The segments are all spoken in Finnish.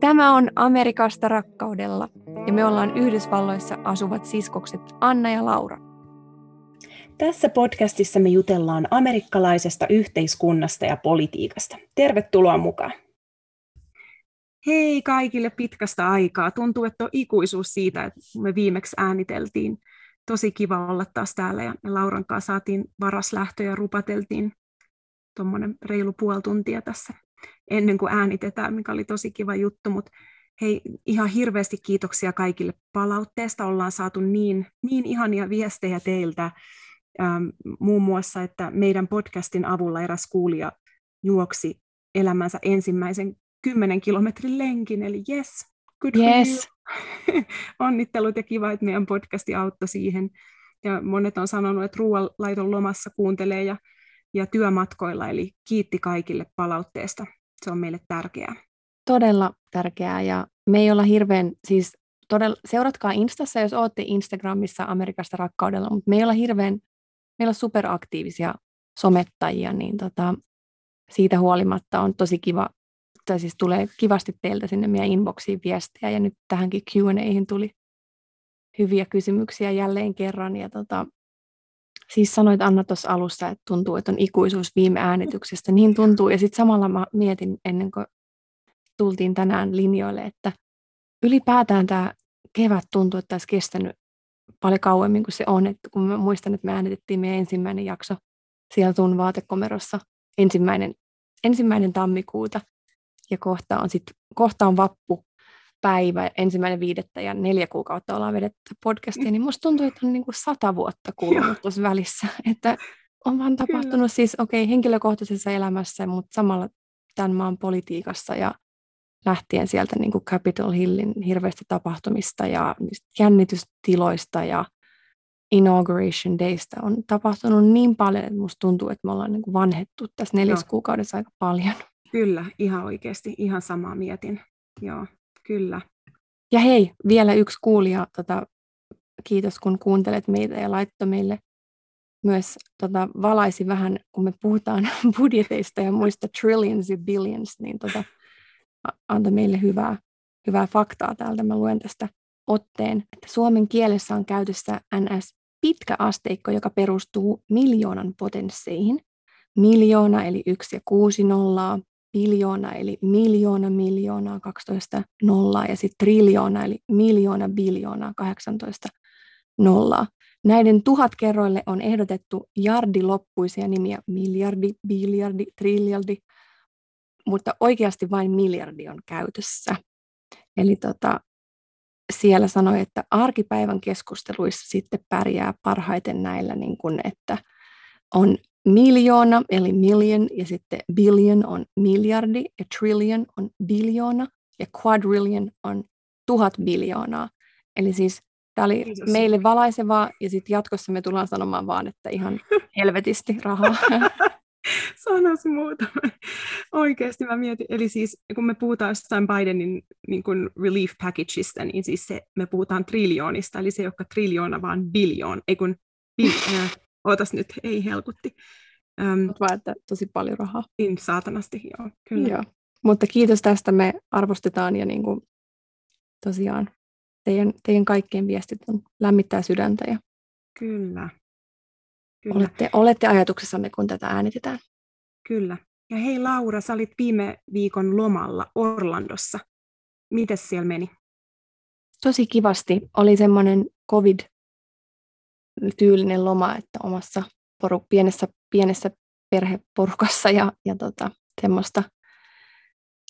Tämä on Amerikasta rakkaudella ja me ollaan Yhdysvalloissa asuvat siskokset Anna ja Laura. Tässä podcastissa me jutellaan amerikkalaisesta yhteiskunnasta ja politiikasta. Tervetuloa mukaan. Hei kaikille pitkästä aikaa. Tuntuu, että on ikuisuus siitä, että me viimeksi ääniteltiin. Tosi kiva olla taas täällä ja Lauran kanssa saatiin varas lähtö ja rupateltiin tuommoinen reilu puoli tuntia tässä ennen kuin äänitetään, mikä oli tosi kiva juttu, mutta hei, ihan hirveästi kiitoksia kaikille palautteesta. Ollaan saatu niin, niin ihania viestejä teiltä, ähm, muun muassa, että meidän podcastin avulla eräs kuulija juoksi elämänsä ensimmäisen kymmenen kilometrin lenkin, eli yes, good yes. Onnittelut ja kiva, että meidän podcasti auttoi siihen. Ja monet on sanonut, että ruoanlaiton lomassa kuuntelee ja, ja työmatkoilla, eli kiitti kaikille palautteesta se on meille tärkeää. Todella tärkeää ja me ei olla hirveän, siis todella, seuratkaa Instassa, jos olette Instagramissa Amerikasta rakkaudella, mutta me ei olla hirveän, meillä on superaktiivisia somettajia, niin tota, siitä huolimatta on tosi kiva, tai siis tulee kivasti teiltä sinne meidän inboxiin viestejä, ja nyt tähänkin Q&Ahin tuli hyviä kysymyksiä jälleen kerran, ja tota, Siis sanoit Anna tuossa alussa, että tuntuu, että on ikuisuus viime äänityksestä. Niin tuntuu. Ja sitten samalla mä mietin ennen kuin tultiin tänään linjoille, että ylipäätään tämä kevät tuntuu, että olisi kestänyt paljon kauemmin kuin se on. Että kun mä muistan, että me äänitettiin meidän ensimmäinen jakso siellä Tun vaatekomerossa ensimmäinen, ensimmäinen tammikuuta. Ja kohta on, sit, kohta on vappu päivä, ensimmäinen viidettä ja neljä kuukautta ollaan vedetty podcastia, niin musta tuntuu, että on niin kuin sata vuotta kulunut tuossa välissä. Että on vaan tapahtunut Kyllä. siis, okei, okay, henkilökohtaisessa elämässä, mutta samalla tämän maan politiikassa ja lähtien sieltä niin kuin Capitol Hillin hirveästä tapahtumista ja jännitystiloista ja inauguration daysta on tapahtunut niin paljon, että musta tuntuu, että me ollaan niin kuin vanhettu tässä neljäs Joo. kuukaudessa aika paljon. Kyllä, ihan oikeasti, ihan samaa mietin. Joo. Kyllä. Ja hei, vielä yksi kuulija, tota, kiitos kun kuuntelet meitä ja laittoi meille myös tota, valaisi vähän, kun me puhutaan budjeteista ja muista trillions ja billions, niin tota, antoi meille hyvää, hyvää faktaa täältä. Mä luen tästä otteen, että suomen kielessä on käytössä NS pitkä asteikko, joka perustuu miljoonan potensseihin. Miljoona eli yksi ja kuusi nollaa, biljoona eli miljoona miljoonaa 12 nollaa ja sitten triljoona eli miljoona biljoonaa 18 nollaa. Näiden tuhat kerroille on ehdotettu jardiloppuisia nimiä miljardi, biljardi, triljardi, mutta oikeasti vain miljardi on käytössä. Eli tota, siellä sanoi, että arkipäivän keskusteluissa sitten pärjää parhaiten näillä, niin kuin, että on miljoona, eli million, ja sitten billion on miljardi, ja trillion on biljoona, ja quadrillion on tuhat biljoonaa. Eli siis tämä oli Kiitos. meille valaisevaa, ja sitten jatkossa me tullaan sanomaan vaan, että ihan helvetisti rahaa. Sanas muuta. Oikeasti mä mietin, eli siis kun me puhutaan jostain Bidenin niin kuin relief packageista, niin siis se, me puhutaan triljoonista, eli se ei olekaan triljoona, vaan biljoon, ei kun bil, äh, ootas nyt, ei helkutti. Um, vaan, että tosi paljon rahaa. Niin, saatanasti, joo, kyllä. Joo. Mutta kiitos tästä, me arvostetaan ja niin kuin, tosiaan teidän, teidän kaikkien viestit on lämmittää sydäntä. Ja kyllä. kyllä. Olette, olette ajatuksessanne, kun tätä äänitetään. Kyllä. Ja hei Laura, sä olit viime viikon lomalla Orlandossa. Miten siellä meni? Tosi kivasti. Oli semmoinen covid tyylinen loma, että omassa poru, pienessä, pienessä perheporukassa ja, ja tota, semmoista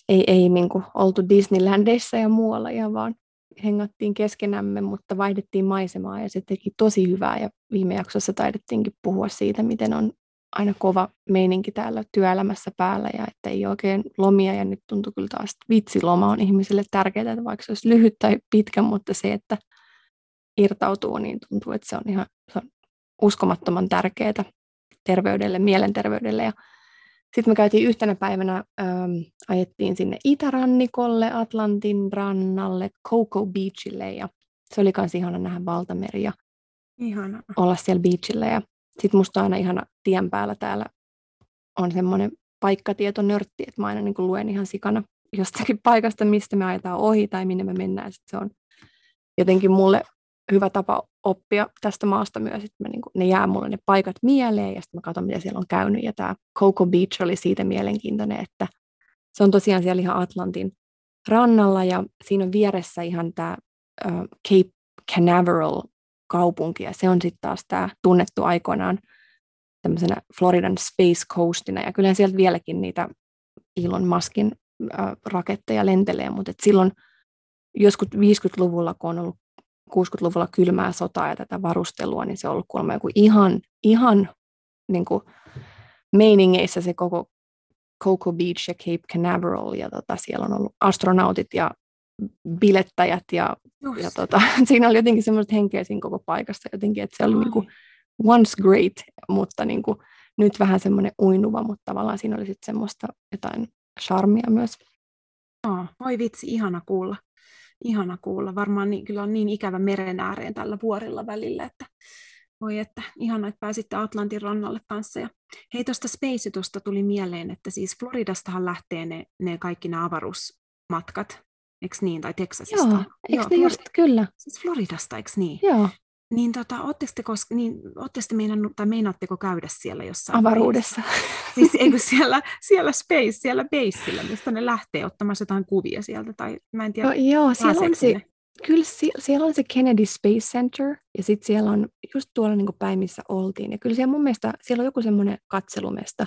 ei, ei niin kuin oltu Disneylandeissa ja muualla ihan vaan hengattiin keskenämme, mutta vaihdettiin maisemaa ja se teki tosi hyvää. Ja viime jaksossa taidettiinkin puhua siitä, miten on aina kova meininki täällä työelämässä päällä ja että ei oikein lomia. Ja nyt tuntuu kyllä taas, että vitsiloma on ihmisille tärkeää, että vaikka se olisi lyhyt tai pitkä, mutta se, että irtautuu, niin tuntuu, että se on ihan se on uskomattoman tärkeää terveydelle, mielenterveydelle. Ja Sitten me käytiin yhtenä päivänä, ähm, ajettiin sinne itärannikolle, Atlantin rannalle, Coco Beachille ja se oli myös ihana nähdä valtameri ja Ihana. olla siellä beachillä. Ja sitten musta on aina ihana tien päällä täällä on semmoinen paikkatietonörtti, että mä aina niin luen ihan sikana jostakin paikasta, mistä me ajetaan ohi tai minne me mennään. Sitten se on jotenkin mulle hyvä tapa oppia tästä maasta myös, että mä niin kuin, ne jää mulle ne paikat mieleen ja sitten mä katson, mitä siellä on käynyt. Ja tämä Coco Beach oli siitä mielenkiintoinen, että se on tosiaan siellä ihan Atlantin rannalla ja siinä on vieressä ihan tämä uh, Cape Canaveral kaupunki ja se on sitten taas tämä tunnettu aikoinaan tämmöisenä Floridan Space Coastina ja kyllä sieltä vieläkin niitä Elon Muskin uh, raketteja lentelee, mutta silloin joskus 50-luvulla, kun on ollut 60-luvulla kylmää sotaa ja tätä varustelua, niin se on ollut kuulemma joku ihan, ihan niin kuin meiningeissä se koko Coco Beach ja Cape Canaveral, ja tota, siellä on ollut astronautit ja bilettäjät, ja, ja tota, siinä oli jotenkin semmoista henkeä siinä koko paikassa jotenkin, että se oli niin kuin once great, mutta niin kuin, nyt vähän semmoinen uinuva, mutta tavallaan siinä oli sitten semmoista jotain charmia myös. Oh, oi vitsi, ihana kuulla ihana kuulla. Varmaan niin, kyllä on niin ikävä meren ääreen tällä vuorilla välillä, että voi että ihana, että pääsitte Atlantin rannalle kanssa. Ja hei, tuosta Spaceitusta tuli mieleen, että siis Floridastahan lähtee ne, ne kaikki nämä avaruusmatkat, eikö niin, tai Texasista. Joo, eikö ne just, kyllä. Siis Floridasta, eikö niin? Joo. Niin, tota, ootteko niin, ootteko te meinannut, tai meinaatteko käydä siellä jossain? Avaruudessa. Siis eikö siellä, siellä Space, siellä Baseillä, mistä ne lähtee ottamassa jotain kuvia sieltä, tai mä en tiedä. No, joo, siellä on se, kyllä siellä on se Kennedy Space Center, ja sitten siellä on just tuolla niin päin, missä oltiin. Ja kyllä siellä mun mielestä, siellä on joku semmoinen katselumesta,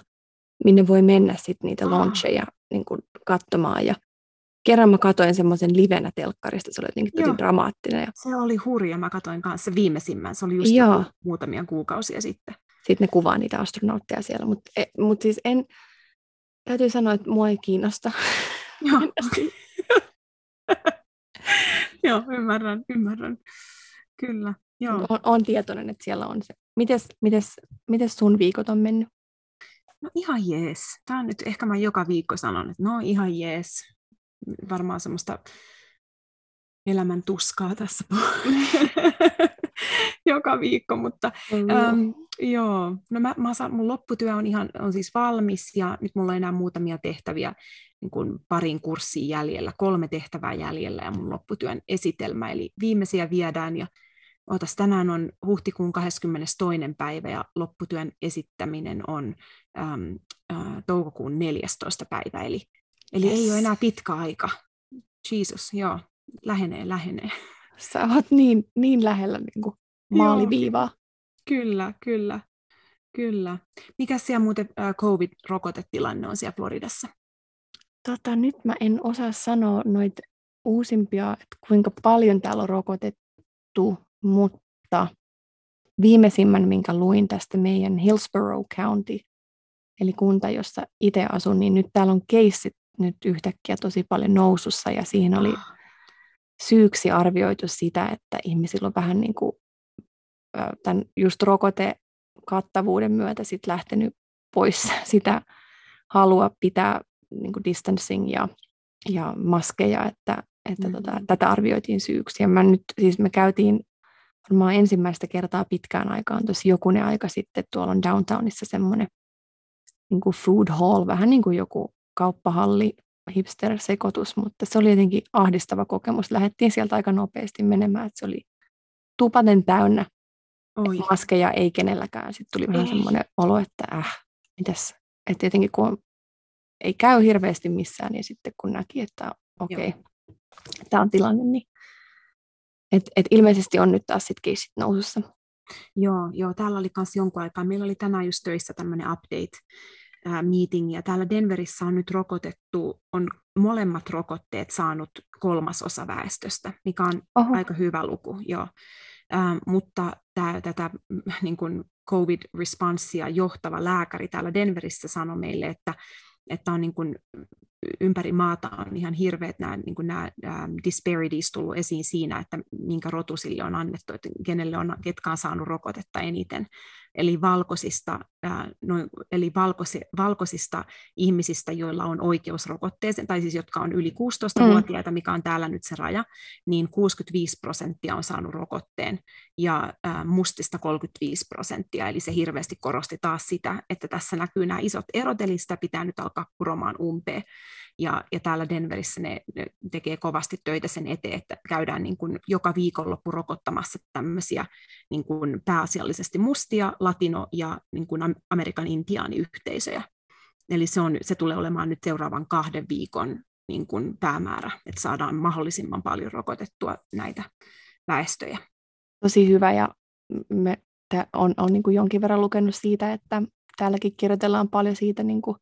minne voi mennä sitten niitä launcheja niin katsomaan. Ja kerran mä katoin semmoisen livenä telkkarista, se oli jotenkin tosi Joo. dramaattinen. Ja... Se oli hurja, mä katoin kanssa viimeisimmän, se oli just Joo. muutamia kuukausia sitten. Sitten ne kuvaa niitä astronautteja siellä, mutta e, mut siis en, täytyy sanoa, että mua ei kiinnosta. Joo, Joo ymmärrän, ymmärrän. Kyllä, Joo. On, on tietoinen, että siellä on se. Mites, mites, mites sun viikot on mennyt? No ihan jees. Tämä on nyt, ehkä mä joka viikko sanon, että no ihan jees varmaan semmoista elämän tuskaa tässä joka viikko, mutta mm. äm, joo, no mä, mä saan, mun lopputyö on ihan on siis valmis ja nyt mulla on enää muutamia tehtäviä niin kuin parin kurssin jäljellä, kolme tehtävää jäljellä ja mun lopputyön esitelmä, eli viimeisiä viedään ja Ootas, tänään on huhtikuun 22. päivä ja lopputyön esittäminen on äm, ä, toukokuun 14. päivä, eli Eli yes. ei ole enää pitkä aika. Jesus, joo, lähenee, lähenee. Sä oot niin, niin lähellä niin kuin maaliviivaa. Kyllä, kyllä, kyllä. Mikä siellä muuten COVID-rokotetilanne on siellä Floridassa? Tota, nyt mä en osaa sanoa noita uusimpia, että kuinka paljon täällä on rokotettu, mutta viimeisimmän, minkä luin tästä meidän Hillsborough County, eli kunta, jossa itse asun, niin nyt täällä on keissit nyt yhtäkkiä tosi paljon nousussa ja siihen oli syyksi arvioitu sitä, että ihmisillä on vähän niin kuin tämän just rokotekattavuuden myötä sit lähtenyt pois sitä halua pitää niin kuin distancing ja, ja maskeja, että, että tota, mm-hmm. tota, tätä arvioitiin syyksi. Ja mä nyt, siis me käytiin varmaan ensimmäistä kertaa pitkään aikaan, tosi jokunen aika sitten tuolla on downtownissa semmoinen niin kuin food hall, vähän niin kuin joku kauppahalli, hipster-sekoitus, mutta se oli jotenkin ahdistava kokemus. Lähdettiin sieltä aika nopeasti menemään, että se oli tupaten täynnä. Oi. Maskeja ei kenelläkään. Sitten tuli vähän semmoinen olo, että äh, mitäs. Että jotenkin kun ei käy hirveästi missään, niin sitten kun näki, että okei, okay, tämä on tilanne, niin et, et ilmeisesti on nyt taas sitten keissit nousussa. Joo, joo, täällä oli myös jonkun aikaa. Meillä oli tänään just töissä tämmöinen update meetingiä. Täällä Denverissä on nyt rokotettu, on molemmat rokotteet saanut kolmasosa väestöstä, mikä on Oho. aika hyvä luku, joo. Ähm, mutta tää, tätä niin kuin COVID-responssia johtava lääkäri täällä Denverissä sanoi meille, että, että on niin kuin ympäri maata on ihan hirveät nämä, niin kuin nämä ähm, disparities tullut esiin siinä, että minkä rotu sille on annettu, että kenelle on, ketkä on saanut rokotetta eniten. Eli valkoisista, ää, noin, eli valkoisi, valkoisista ihmisistä, joilla on oikeus rokotteeseen, tai siis jotka on yli 16-vuotiaita, mm. mikä on täällä nyt se raja, niin 65 prosenttia on saanut rokotteen, ja ää, mustista 35 prosenttia, eli se hirveästi korosti taas sitä, että tässä näkyy nämä isot erot, eli sitä pitää nyt alkaa kuromaan umpeen. Ja, ja täällä Denverissä ne, ne tekee kovasti töitä sen eteen, että käydään niin kuin joka viikonloppu rokottamassa tämmöisiä niin kuin pääasiallisesti mustia, latino- ja niin kuin Amerikan intiaaniyhteisöjä. Eli se, on, se tulee olemaan nyt seuraavan kahden viikon niin kuin päämäärä, että saadaan mahdollisimman paljon rokotettua näitä väestöjä. Tosi hyvä ja me on, on niin kuin jonkin verran lukenut siitä, että täälläkin kirjoitellaan paljon siitä niin kuin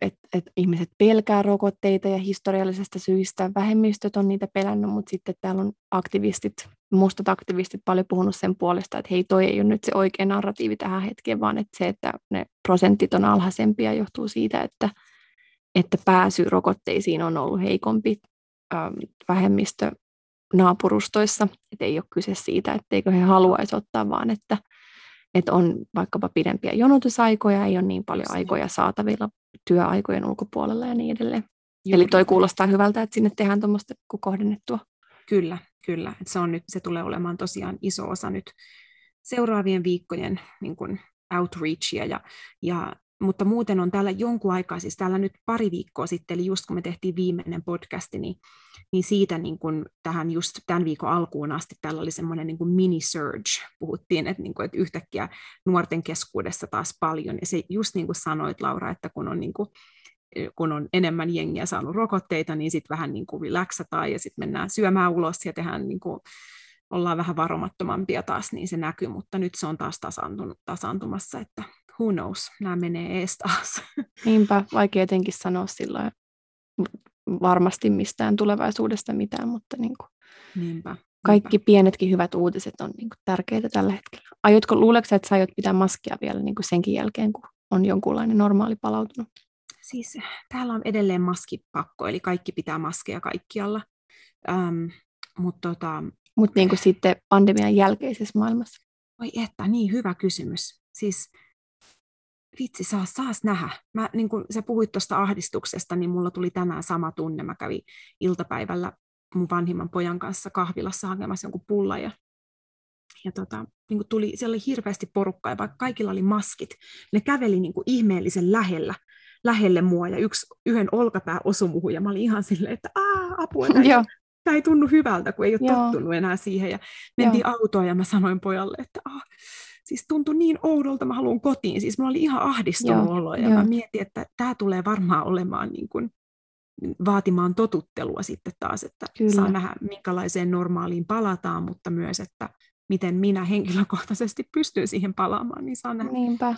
että et ihmiset pelkää rokotteita ja historiallisesta syistä. Vähemmistöt on niitä pelännyt, mutta sitten täällä on aktivistit, mustat aktivistit paljon puhunut sen puolesta, että hei, toi ei ole nyt se oikea narratiivi tähän hetkeen, vaan että se, että ne prosentit on alhaisempia, johtuu siitä, että, että pääsy rokotteisiin on ollut heikompi ähm, vähemmistö naapurustoissa, että ei ole kyse siitä, etteikö he haluaisi ottaa, vaan että, että on vaikkapa pidempiä jonotusaikoja, ei ole niin paljon aikoja saatavilla työaikojen ulkopuolella ja niin edelleen. Juuri. Eli toi kuulostaa hyvältä, että sinne tehdään tuommoista kohdennettua. Kyllä, kyllä. se, on nyt, se tulee olemaan tosiaan iso osa nyt seuraavien viikkojen niin outreachia ja, ja mutta muuten on täällä jonkun aikaa, siis täällä nyt pari viikkoa sitten, eli just kun me tehtiin viimeinen podcasti, niin, niin siitä niin kun tähän just tämän viikon alkuun asti täällä oli semmoinen niin mini-surge, puhuttiin, että, niin kun, että yhtäkkiä nuorten keskuudessa taas paljon, ja se just niin kuin sanoit Laura, että kun on niin kuin, kun on enemmän jengiä saanut rokotteita, niin sitten vähän niin kuin relaxataan ja sitten mennään syömään ulos ja tehdään niin kuin, ollaan vähän varomattomampia taas, niin se näkyy, mutta nyt se on taas tasaantumassa, että who knows, nämä menee ees taas. Niinpä, vaikea jotenkin sanoa sillä varmasti mistään tulevaisuudesta mitään, mutta niin kuin niinpä, kaikki niinpä. pienetkin hyvät uutiset on niin kuin tärkeitä tällä hetkellä. Aiotko, luuleeko että sä aiot pitää maskia vielä niin kuin senkin jälkeen, kun on jonkunlainen normaali palautunut? Siis täällä on edelleen maskipakko, eli kaikki pitää maskeja kaikkialla. Ähm, mutta tota, Mut niin kuin sitten pandemian jälkeisessä maailmassa? Oi että, niin hyvä kysymys. Siis vitsi, saa, saas nähdä. Mä, niin kun sä puhuit tuosta ahdistuksesta, niin mulla tuli tänään sama tunne. Mä kävin iltapäivällä mun vanhimman pojan kanssa kahvilassa hakemassa jonkun pulla ja, ja tota, niin tuli, siellä oli hirveästi porukkaa ja vaikka kaikilla oli maskit, ne käveli niin kuin ihmeellisen lähellä, lähelle mua ja yksi, yhden olkapää osui muuhun ja mä olin ihan silleen, että Aa, apua, tämä, tämä ei tunnu hyvältä, kun ei ole Joo. tottunut enää siihen ja mentiin autoon ja mä sanoin pojalle, että ah, siis tuntui niin oudolta, mä haluan kotiin. Siis mulla oli ihan ahdistunut Joo, olo ja jo. mä mietin, että tämä tulee varmaan olemaan niin kuin vaatimaan totuttelua sitten taas, että Kyllä. saa nähdä minkälaiseen normaaliin palataan, mutta myös, että miten minä henkilökohtaisesti pystyn siihen palaamaan, niin saa nähdä. Niinpä,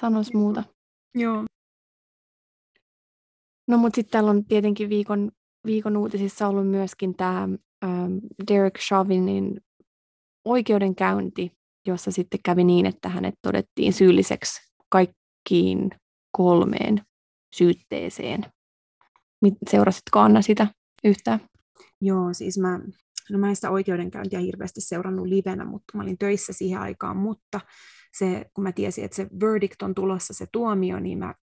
sanois muuta. Joo. No mutta sitten täällä on tietenkin viikon, viikon uutisissa ollut myöskin tämä ähm, Derek Chauvinin oikeudenkäynti jossa sitten kävi niin, että hänet todettiin syylliseksi kaikkiin kolmeen syytteeseen. Seurasitko Anna sitä yhtään? Joo, siis mä, no mä en sitä oikeudenkäyntiä hirveästi seurannut livenä, mutta mä olin töissä siihen aikaan, mutta se, kun mä tiesin, että se verdict on tulossa, se tuomio, niin mä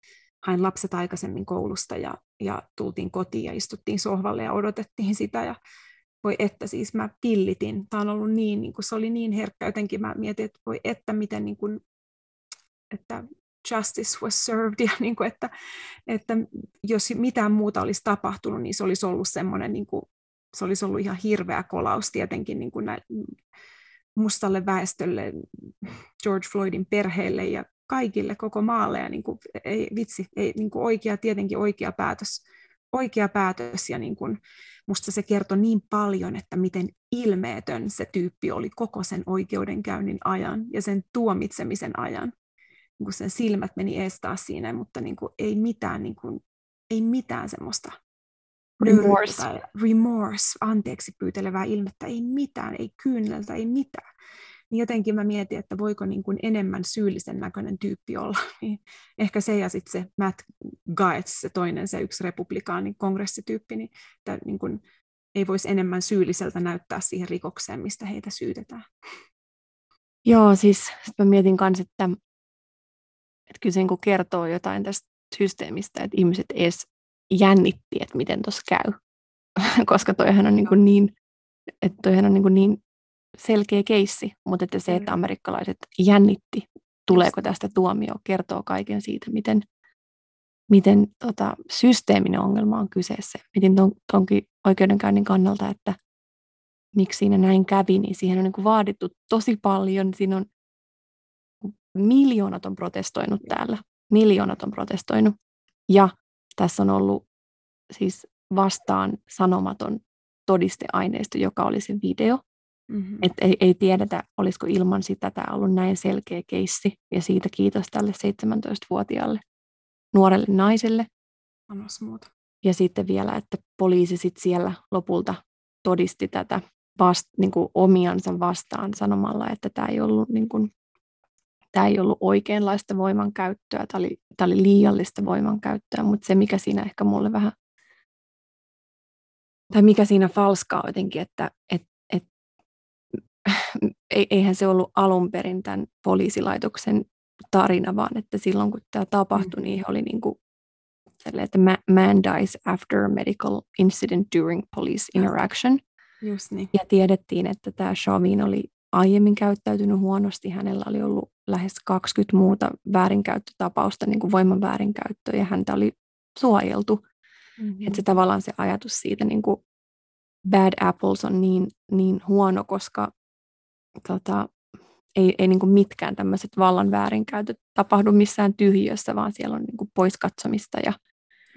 hain lapset aikaisemmin koulusta ja, ja tultiin kotiin ja istuttiin sohvalle ja odotettiin sitä ja voi että siis mä pillitin. Tämä on ollut niin, niin kuin, se oli niin herkkä jotenkin. Mä mietin, että voi että miten niin kuin, että justice was served ja niin kuin, että, että jos mitään muuta olisi tapahtunut, niin se olisi ollut semmoinen, niin kuin, se olisi ollut ihan hirveä kolaus tietenkin niin kuin mustalle väestölle, George Floydin perheelle ja kaikille koko maalle. Ja niin kuin, ei, vitsi, ei, niin kuin oikea, tietenkin oikea päätös, oikea päätös ja niin kuin, musta se kertoi niin paljon, että miten ilmeetön se tyyppi oli koko sen oikeudenkäynnin ajan ja sen tuomitsemisen ajan. Niin kuin sen silmät meni ees taas siinä, mutta niin kuin ei mitään, niin kuin, ei mitään semmoista remorse. remorse, anteeksi pyytelevää ilmettä, ei mitään, ei kyyneltä, ei mitään niin jotenkin mä mietin, että voiko niin kuin enemmän syyllisen näköinen tyyppi olla. Niin ehkä se ja sitten se Matt Gaetz, se toinen, se yksi republikaani kongressityyppi, niin, että niin kuin ei voisi enemmän syylliseltä näyttää siihen rikokseen, mistä heitä syytetään. Joo, siis mä mietin kanssa, että, että kyllä se niin kertoo jotain tästä systeemistä, että ihmiset edes jännitti, että miten tuossa käy. Koska toihan on niin, kuin niin, että toihan on niin, kuin niin selkeä keissi, mutta että se, että amerikkalaiset jännitti, tuleeko tästä tuomio, kertoo kaiken siitä, miten, miten tota, systeeminen ongelma on kyseessä. Miten ton, tonkin oikeudenkäynnin kannalta, että miksi siinä näin kävi, niin siihen on niin kuin vaadittu tosi paljon. Siinä on miljoonat on protestoinut täällä. Miljoonat on protestoinut. Ja tässä on ollut siis vastaan sanomaton todisteaineisto, joka oli se video. Mm-hmm. Et ei, ei tiedetä, olisiko ilman sitä tämä ollut näin selkeä keissi. Ja siitä kiitos tälle 17-vuotiaalle nuorelle naiselle. Annos muuta. Ja sitten vielä, että poliisi sit siellä lopulta todisti tätä vast, niin kuin omiansa vastaan sanomalla, että tämä ei ollut, niin kuin, tämä ei ollut oikeanlaista voimankäyttöä, tämä oli, tämä oli liiallista voimankäyttöä, mutta se mikä siinä ehkä mulle vähän, tai mikä siinä falskaa jotenkin, että et, et, eihän se ollut alun perin tämän poliisilaitoksen tarina, vaan että silloin kun tämä tapahtui, mm. niin he oli niin kuin että man dies after medical incident during police interaction. Just niin. Ja tiedettiin, että tämä Chauvin oli aiemmin käyttäytynyt huonosti. Hänellä oli ollut lähes 20 muuta väärinkäyttötapausta, niin kuin voiman väärinkäyttöä, ja häntä oli suojeltu. Mm-hmm. Että se tavallaan se ajatus siitä niin kuin bad apples on niin, niin huono, koska tota, ei, ei niin kuin mitkään tämmöiset vallan väärinkäytöt tapahdu missään tyhjössä, vaan siellä on niin kuin poiskatsomista ja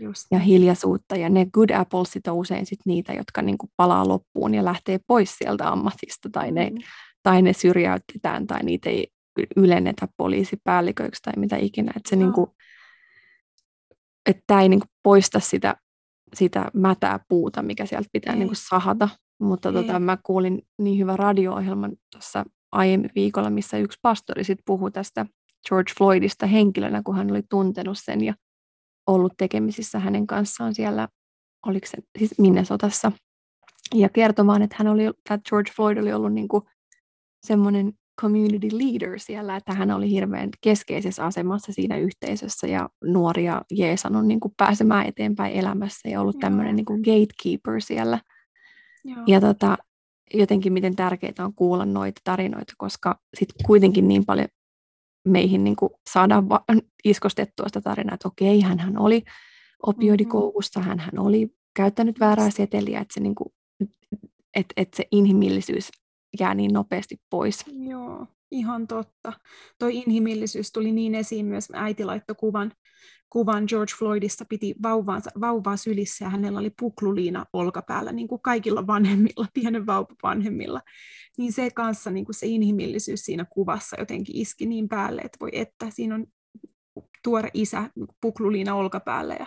Just. ja hiljaisuutta. Ja ne good applesit on usein sit niitä, jotka niinku palaa loppuun ja lähtee pois sieltä ammatista, tai ne, mm. tai ne syrjäytetään, tai niitä ei ylennetä poliisipäälliköiksi tai mitä ikinä. Että se no. niinku, että ei niinku poista sitä, sitä mätää puuta, mikä sieltä pitää niinku sahata. Mutta tota, mä kuulin niin hyvän radio-ohjelman tuossa aiemmin viikolla, missä yksi pastori sit puhui tästä George Floydista henkilönä, kun hän oli tuntenut sen ja ollut tekemisissä hänen kanssaan siellä, oliko se siis Minnesotassa, ja kertomaan, että hän oli, että George Floyd oli ollut niin kuin semmoinen community leader siellä, että hän oli hirveän keskeisessä asemassa siinä yhteisössä ja nuoria jeesannut niin kuin pääsemään eteenpäin elämässä ja ollut tämmöinen niin kuin gatekeeper siellä. Joo. Ja tota, jotenkin miten tärkeää on kuulla noita tarinoita, koska sitten kuitenkin niin paljon meihin niin kuin saadaan va- iskostettua sitä tarinaa, että okei, hän oli opioidikoukussa, mm-hmm. hän oli käyttänyt väärää seteliä, että se, niin kuin, että, että se inhimillisyys jää niin nopeasti pois. Joo, ihan totta. Toi inhimillisyys tuli niin esiin myös, äiti laittoi kuvan, kuvan George Floydista, piti vauvaansa, vauvaa sylissä ja hänellä oli pukluliina olkapäällä, niin kuin kaikilla vanhemmilla, pienen vauvan vanhemmilla. Niin se kanssa niin kuin se inhimillisyys siinä kuvassa jotenkin iski niin päälle, että voi että, siinä on tuore isä pukluliina olkapäällä ja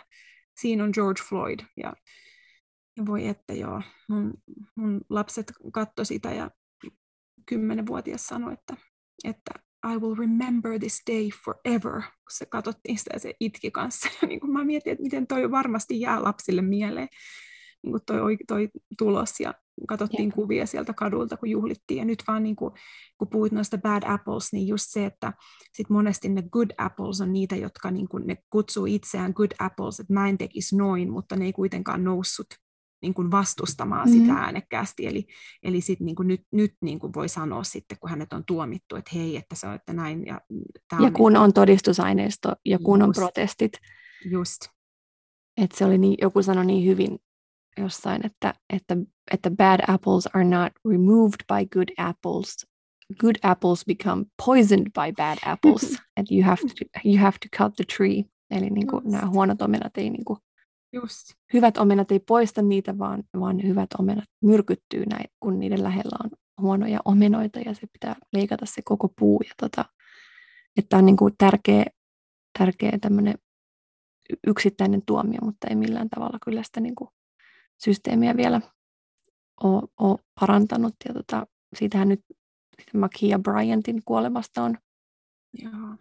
siinä on George Floyd. Ja, ja voi että joo, mun, mun lapset katto sitä ja kymmenenvuotias sanoi, että, että I will remember this day forever, kun se katsottiin sitä ja se itki kanssa. Ja niin kuin mä mietin, että miten toi varmasti jää lapsille mieleen, niin kuin toi, toi tulos. Ja katsottiin kuvia sieltä kadulta, kun juhlittiin. Ja nyt vaan niin kuin, kun puhuit noista bad apples, niin just se, että sit monesti ne good apples on niitä, jotka niin kuin, ne kutsuu itseään good apples, että mä en tekisi noin, mutta ne ei kuitenkaan noussut niin kuin vastustamaan mm-hmm. sitä äänekkäästi. Eli, eli sit niin kuin nyt, nyt niin kuin voi sanoa sitten, kun hänet on tuomittu, että hei, että se on että näin. Ja, ja on kun niin, on todistusaineisto ja kun just, on protestit. Just. Että se oli niin, joku sanoi niin hyvin jossain, että, että, että bad apples are not removed by good apples. Good apples become poisoned by bad apples. and you have to, you have to cut the tree. Eli niin kuin, nämä huonot omenat ei niin kuin, Just. hyvät omenat ei poista niitä, vaan, vaan hyvät omenat myrkyttyy näin, kun niiden lähellä on huonoja omenoita ja se pitää leikata se koko puu. Ja tota, että on niin kuin tärkeä, tärkeä tämmöinen yksittäinen tuomio, mutta ei millään tavalla kyllä sitä niin kuin systeemiä vielä ole, ole parantanut. Ja tota, siitähän nyt Makia Bryantin kuolemasta on Joo.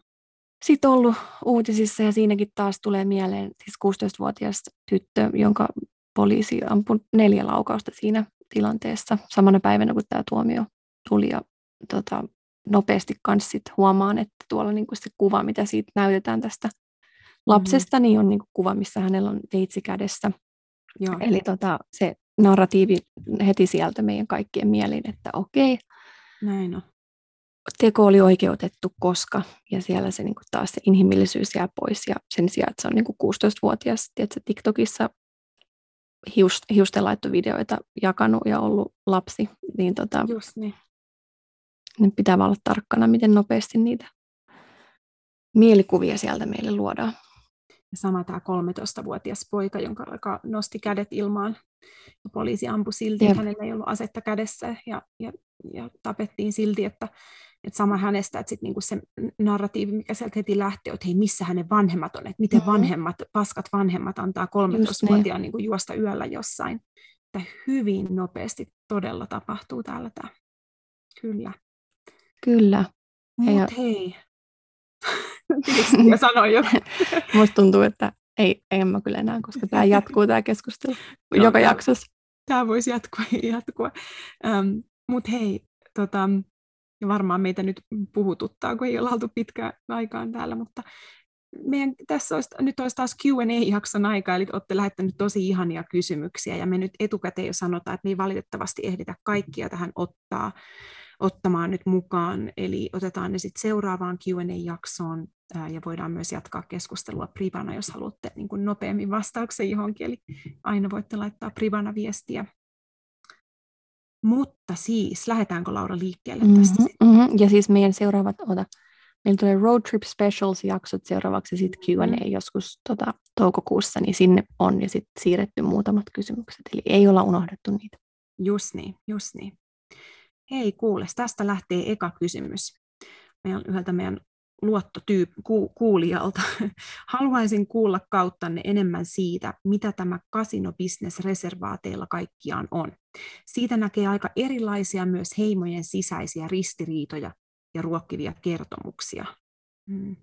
Sitten ollut uutisissa ja siinäkin taas tulee mieleen siis 16-vuotias tyttö, jonka poliisi ampui neljä laukausta siinä tilanteessa samana päivänä, kun tämä tuomio tuli. Ja, tota, nopeasti kanssa sit huomaan, että tuolla niin kuin se kuva, mitä siitä näytetään tästä lapsesta, mm-hmm. niin on niin kuin kuva, missä hänellä on veitsi kädessä. Joo. Eli tota, se narratiivi heti sieltä meidän kaikkien mieliin, että okei, Näin on. Teko oli oikeutettu, koska, ja siellä se niin kuin taas se inhimillisyys jää pois, ja sen sijaan, että se on niin kuin 16-vuotias, tiedätkö, TikTokissa hiust, hiustenlaittovideoita jakanut ja ollut lapsi, niin, tota, Just niin. niin pitää olla tarkkana, miten nopeasti niitä mielikuvia sieltä meille luodaan. Ja sama tämä 13-vuotias poika, jonka joka nosti kädet ilmaan. Ja poliisi ampui silti, että hänellä ei ollut asetta kädessä ja, ja, ja tapettiin silti, että, että sama hänestä, että sit niinku se narratiivi, mikä sieltä heti lähtee, että hei, missä hänen vanhemmat on, että miten mm-hmm. vanhemmat, paskat vanhemmat antaa 13-vuotiaan niin. niinku juosta yöllä jossain. Että hyvin nopeasti todella tapahtuu täällä tämä. Kyllä. Kyllä. Mutta hei, ja sanoin jo. Musta tuntuu, että ei, en mä kyllä enää, koska tämä jatkuu tämä keskustelu no, joka jaksossa. Tämä voisi jatkua ja jatkua. Um, Mutta hei, tota, ja varmaan meitä nyt puhututtaa, kun ei ole oltu pitkään aikaan täällä, mutta meidän, tässä olisi, nyt olisi taas Q&A-jakson aika, eli olette lähettäneet tosi ihania kysymyksiä, ja me nyt etukäteen jo sanotaan, että me ei valitettavasti ehditä kaikkia tähän ottaa, ottamaan nyt mukaan, eli otetaan ne sitten seuraavaan Q&A-jaksoon, ja voidaan myös jatkaa keskustelua privana, jos haluatte niin kuin nopeammin vastauksen johonkin, eli aina voitte laittaa privana viestiä. Mutta siis, lähdetäänkö Laura liikkeelle mm-hmm, tästä sitten? Mm-hmm. Ja siis meidän seuraavat, ota, meillä tulee Road Trip Specials-jaksot seuraavaksi sitten Q&A mm-hmm. joskus tota, toukokuussa, niin sinne on ja sitten siirretty muutamat kysymykset, eli ei olla unohdettu niitä. Just niin, just niin. Hei kuules, tästä lähtee eka kysymys. Meillä on yhdeltä meidän luottotyyp, ku, kuulijalta. Haluaisin kuulla kauttanne enemmän siitä, mitä tämä kasinobisnes reservaateilla kaikkiaan on. Siitä näkee aika erilaisia myös heimojen sisäisiä ristiriitoja ja ruokkivia kertomuksia. Hmm.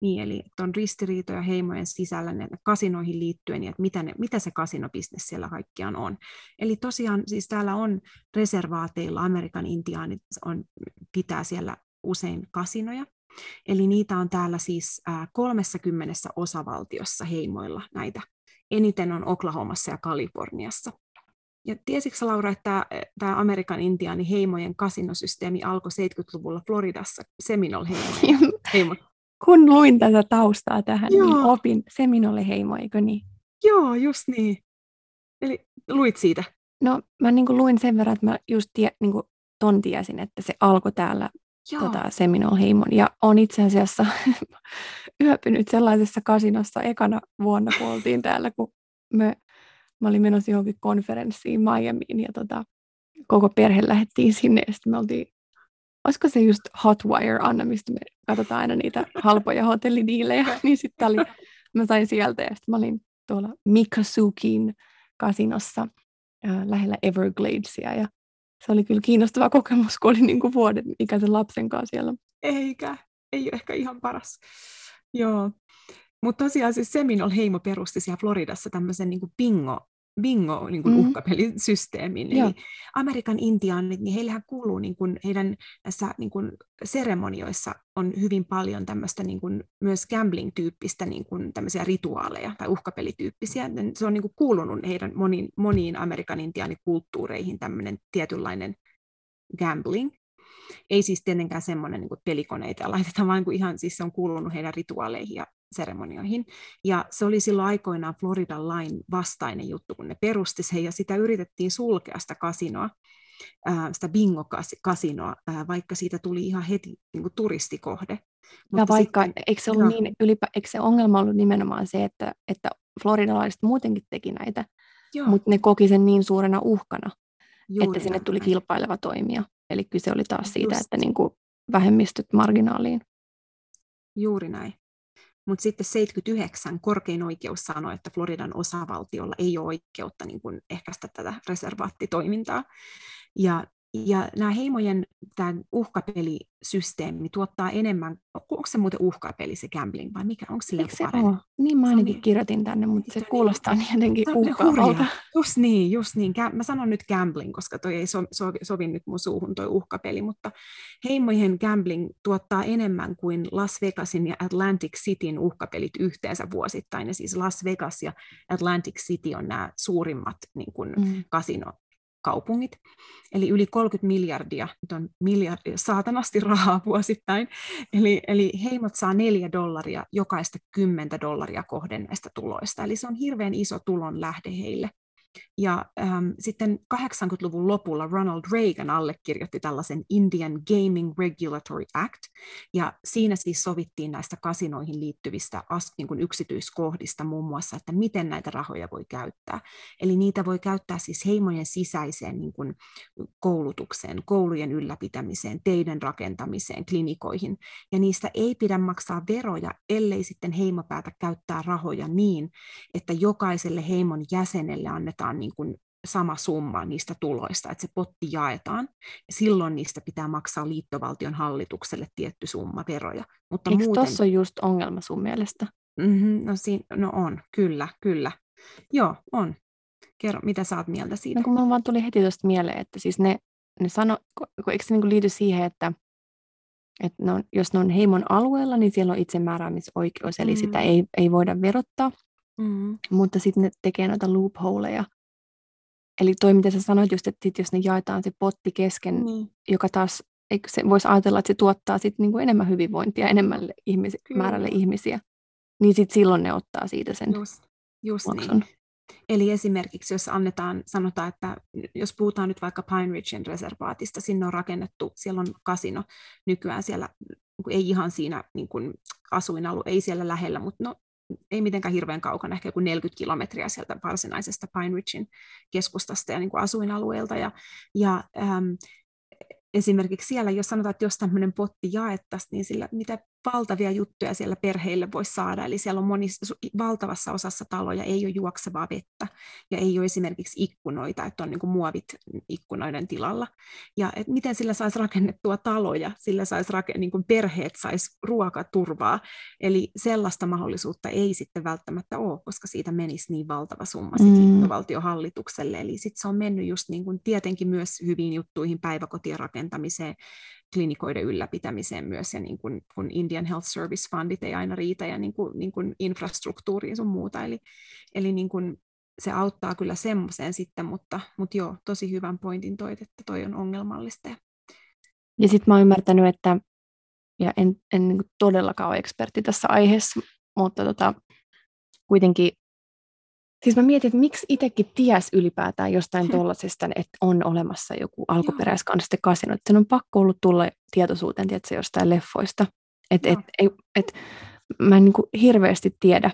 Niin, eli on ristiriitoja heimojen sisällä kasinoihin liittyen, ja että mitä, ne, mitä se kasinobisnes siellä kaikkiaan on. Eli tosiaan siis täällä on reservaateilla, Amerikan intiaanit on, pitää siellä usein kasinoja, Eli niitä on täällä siis 30 osavaltiossa heimoilla näitä. Eniten on Oklahomassa ja Kaliforniassa. Ja tiesitkö Laura, että tämä Amerikan intiaani heimojen kasinosysteemi alkoi 70-luvulla Floridassa Seminole heimo. Kun luin tätä taustaa tähän, niin Joo. niin opin Seminole heimo, eikö niin? Joo, just niin. Eli luit siitä? No mä niin luin sen verran, että mä just tie, niin ton tiesin, että se alkoi täällä tota, Seminole-heimon. Ja on itse asiassa yöpynyt sellaisessa kasinossa ekana vuonna, kun oltiin täällä, kun me, mä olin menossa johonkin konferenssiin Miamiin ja tota, koko perhe lähdettiin sinne ja sitten me oltiin, olisiko se just Hotwire, Anna, mistä me katsotaan aina niitä halpoja hotellidiilejä, niin sitten oli, mä sain sieltä ja sitten mä olin tuolla Mikasukin kasinossa äh, lähellä Evergladesia ja se oli kyllä kiinnostava kokemus, kun oli niin kuin vuoden ikäisen lapsen kanssa siellä. Eikä, ei ole ehkä ihan paras. Joo. Mutta tosiaan siis Seminole heimo perusti siellä Floridassa tämmöisen niin bingo bingo niin kuin mm. uhkapelisysteemin. Eli Amerikan intiaanit, niin heillähän kuuluu niin kuin heidän näissä niin kuin seremonioissa on hyvin paljon tämmöistä niin kuin myös gambling-tyyppistä niin kuin tämmöisiä rituaaleja tai uhkapelityyppisiä. Se on niin kuin kuulunut heidän moniin, moniin Amerikan intiaanikulttuureihin tämmöinen tietynlainen gambling. Ei siis tietenkään semmoinen niin pelikoneita laitetaan, vaan kuin ihan siis se on kuulunut heidän rituaaleihin ja seremonioihin. Ja se oli silloin aikoinaan Floridan lain vastainen juttu, kun ne perusti sen, ja sitä yritettiin sulkea sitä kasinoa, sitä bingo-kasinoa, vaikka siitä tuli ihan heti niin kuin turistikohde. Mutta ja vaikka, sitten, eikö, se ollut no. niin, ylipä, eikö se ongelma ollut nimenomaan se, että, että floridalaiset muutenkin teki näitä, Joo. mutta ne koki sen niin suurena uhkana, Juuri että sinne tuli kilpaileva toimija. Eli kyse oli taas siitä, Just. että niin kuin vähemmistöt marginaaliin. Juuri näin. Mutta sitten 79 korkein oikeus sanoi, että Floridan osavaltiolla ei ole oikeutta niin kuin ehkäistä tätä reservaattitoimintaa. Ja ja nämä heimojen tämä uhkapelisysteemi tuottaa enemmän, onko se muuten uhkapeli se gambling vai mikä, onko sille se ole? Niin mä ainakin niin, kirjoitin tänne, mutta se kuulostaa niin jotenkin uhkaavalta. Just niin, just niin. Mä sanon nyt gambling, koska toi ei so, so, sovi nyt mun suuhun toi uhkapeli, mutta heimojen gambling tuottaa enemmän kuin Las Vegasin ja Atlantic Cityn uhkapelit yhteensä vuosittain. Ja siis Las Vegas ja Atlantic City on nämä suurimmat niin kuin mm. kasino kaupungit. Eli yli 30 miljardia, nyt on miljardia saatanasti rahaa vuosittain. Eli, eli heimot saa neljä dollaria jokaista kymmentä dollaria kohden näistä tuloista. Eli se on hirveän iso tulon lähde heille. Ja ähm, sitten 80-luvun lopulla Ronald Reagan allekirjoitti tällaisen Indian Gaming Regulatory Act, ja siinä siis sovittiin näistä kasinoihin liittyvistä as, niin kuin yksityiskohdista muun muassa, että miten näitä rahoja voi käyttää. Eli niitä voi käyttää siis heimojen sisäiseen niin kuin koulutukseen, koulujen ylläpitämiseen, teiden rakentamiseen, klinikoihin, ja niistä ei pidä maksaa veroja, ellei sitten heimo päätä käyttää rahoja niin, että jokaiselle heimon jäsenelle annetaan annetaan niin kuin sama summa niistä tuloista, että se potti jaetaan. Ja silloin niistä pitää maksaa liittovaltion hallitukselle tietty summa veroja. Mutta Eikö muuten... tuossa ole just ongelma sun mielestä? Mm-hmm, no, siinä, no on, kyllä, kyllä. Joo, on. Kerro, mitä sä oot mieltä siitä? No kun mulla vaan tuli heti tuosta mieleen, että siis ne, ne sano, kun, eikö se niin liity siihen, että, että ne on, jos ne on heimon alueella, niin siellä on itsemääräämisoikeus, eli mm. sitä ei, ei voida verottaa. Mm. Mutta sitten ne tekee noita loopholeja, Eli toi, mitä sä sanoit just, että sit jos ne jaetaan se potti kesken, niin. joka taas, eikö se voisi ajatella, että se tuottaa sit niinku enemmän hyvinvointia enemmälle ihmis- määrälle ihmisiä, niin sit silloin ne ottaa siitä sen just, just Niin. Eli esimerkiksi jos annetaan, sanotaan, että jos puhutaan nyt vaikka Pine Ridgen reservaatista, sinne on rakennettu, siellä on kasino nykyään siellä, ei ihan siinä niin kuin asuinalue, ei siellä lähellä, mutta no, ei mitenkään hirveän kaukana, ehkä joku 40 kilometriä sieltä varsinaisesta Pine Ridgein keskustasta ja niin kuin asuinalueelta. Ja, ja ähm, esimerkiksi siellä, jos sanotaan, että jos tämmöinen potti jaettaisiin, niin sillä mitä valtavia juttuja siellä perheille voisi saada. Eli siellä on monissa, valtavassa osassa taloja ei ole juoksevaa vettä ja ei ole esimerkiksi ikkunoita, että on niin kuin muovit ikkunoiden tilalla. Ja et miten sillä saisi rakennettua taloja, sillä saisi rake, niin kuin perheet saisi ruokaturvaa. Eli sellaista mahdollisuutta ei sitten välttämättä ole, koska siitä menisi niin valtava summa mm. liittovaltiohallitukselle. Eli sitten se on mennyt just niin kuin tietenkin myös hyviin juttuihin päiväkotien rakentamiseen, klinikoiden ylläpitämiseen myös, ja niin kuin, kun Indian Health Service Fundit ei aina riitä, ja niin kuin, niin kuin infrastruktuuriin sun muuta, eli, eli niin kuin se auttaa kyllä semmoiseen sitten, mutta, mutta joo, tosi hyvän pointin toit, että toi on ongelmallista. Ja sitten mä oon ymmärtänyt, että, ja en, en niin todellakaan ole ekspertti tässä aiheessa, mutta tota, kuitenkin Siis mä mietin, että miksi itsekin ties ylipäätään jostain tuollaisesta, että on olemassa joku alkuperäiskansasten kasino. Että sen on pakko ollut tulla tietoisuuteen, tietysti jostain leffoista. Että et, et, et, mä en niin kuin hirveästi tiedä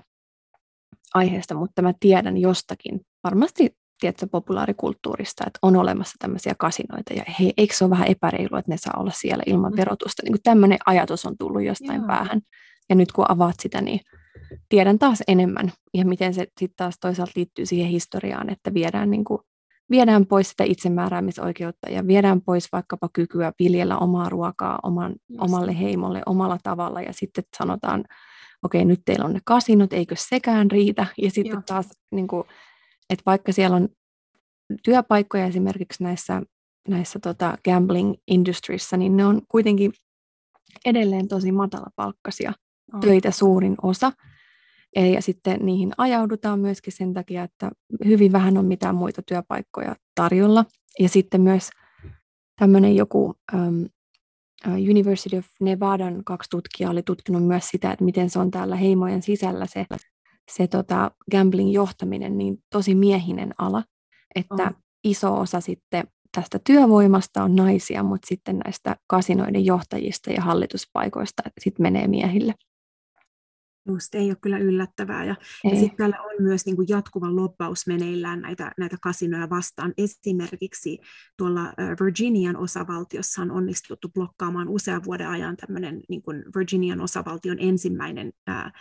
aiheesta, mutta mä tiedän jostakin, varmasti tiedätkö, populaarikulttuurista, että on olemassa tämmöisiä kasinoita, ja he, eikö se ole vähän epäreilua, että ne saa olla siellä ilman mm. verotusta. Niin tämmöinen ajatus on tullut jostain Joo. päähän. Ja nyt kun avaat sitä, niin tiedän taas enemmän ja miten se sitten taas toisaalta liittyy siihen historiaan, että viedään, niin kuin, viedään pois sitä itsemääräämisoikeutta ja viedään pois vaikkapa kykyä viljellä omaa ruokaa oman, omalle heimolle omalla tavalla ja sitten sanotaan, okei okay, nyt teillä on ne kasinot, eikö sekään riitä ja sitten Joo. taas, niin kuin, että vaikka siellä on työpaikkoja esimerkiksi näissä, näissä tota gambling industrissa, niin ne on kuitenkin edelleen tosi matalapalkkaisia oh. töitä suurin osa. Ja sitten niihin ajaudutaan myöskin sen takia, että hyvin vähän on mitään muita työpaikkoja tarjolla. Ja sitten myös tämmöinen joku um, University of Nevadan kaksi tutkijaa oli tutkinut myös sitä, että miten se on täällä heimojen sisällä se, se tota, gambling johtaminen niin tosi miehinen ala, että oh. iso osa sitten tästä työvoimasta on naisia, mutta sitten näistä kasinoiden johtajista ja hallituspaikoista sitten menee miehille. Just, ei ole kyllä yllättävää. Ja, ja sitten täällä on myös niin kuin jatkuva loppaus meneillään näitä, näitä kasinoja vastaan. Esimerkiksi tuolla Virginian osavaltiossa on onnistuttu blokkaamaan usean vuoden ajan tämmöinen niin kuin Virginian osavaltion ensimmäinen ää,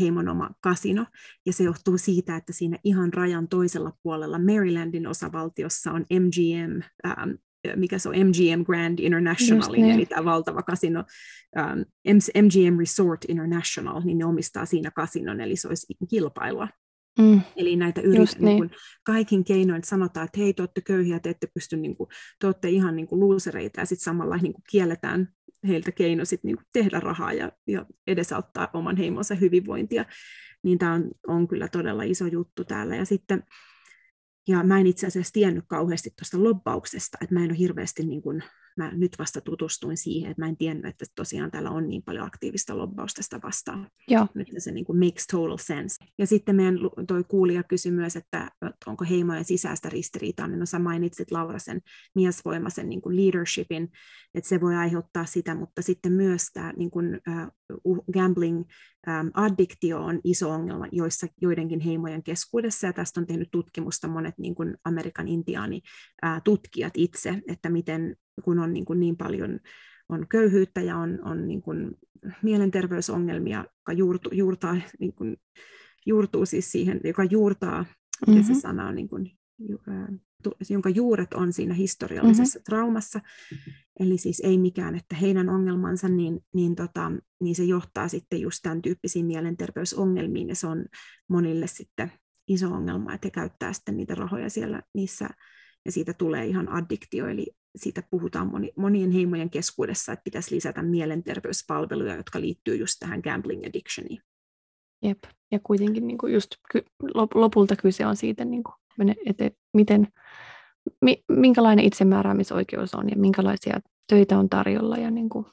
heimon oma kasino, ja se johtuu siitä, että siinä ihan rajan toisella puolella Marylandin osavaltiossa on MGM, ähm, mikä se on, MGM Grand International, niin. eli tämä valtava kasino, ähm, MGM Resort International, niin ne omistaa siinä kasinon, eli se olisi kilpailua. Mm. Eli näitä yritetään niin. niin kaikin keinoin sanotaan, että hei, te olette köyhiä, te ette pysty, niin kuin, te olette ihan niin kuin luusereita, ja sitten samalla niin kuin kielletään heiltä keino sit niin kuin tehdä rahaa ja, ja edesauttaa oman heimonsa hyvinvointia. Niin tämä on, on kyllä todella iso juttu täällä. Ja sitten ja mä en itse asiassa tiennyt kauheasti tuosta lobbauksesta, että mä en ole hirveästi niin kuin mä nyt vasta tutustuin siihen, että mä en tiennyt, että tosiaan täällä on niin paljon aktiivista lobbausta sitä vastaan. Joo. Nyt se niin kuin makes total sense. Ja sitten meidän toi kuulija kysyi myös, että onko heimojen sisäistä ristiriitaa, niin no sä mainitsit Laura sen miesvoimaisen niin kuin leadershipin, että se voi aiheuttaa sitä, mutta sitten myös tämä niin kuin, uh, gambling um, addiktio on iso ongelma joissa, joidenkin heimojen keskuudessa, ja tästä on tehnyt tutkimusta monet niin kuin Amerikan intiaani uh, tutkijat itse, että miten kun on niin, kuin niin paljon on köyhyyttä ja on, on niin kuin mielenterveysongelmia, joka juurtu, juurtaa, niin kuin, juurtuu siis siihen, joka juurtaa, mm-hmm. se sana on, niin kuin, jonka juuret on siinä historiallisessa mm-hmm. traumassa, eli siis ei mikään, että heidän ongelmansa, niin, niin, tota, niin se johtaa sitten just tämän tyyppisiin mielenterveysongelmiin, ja se on monille sitten iso ongelma, että he käyttää sitten niitä rahoja siellä niissä, ja siitä tulee ihan addiktio, eli siitä puhutaan moni, monien heimojen keskuudessa, että pitäisi lisätä mielenterveyspalveluja, jotka liittyy just tähän gambling addictioniin. Jep, ja kuitenkin niin kuin just lopulta kyse on siitä, niin kuin, että miten, minkälainen itsemääräämisoikeus on ja minkälaisia töitä on tarjolla. Ja niin kuin,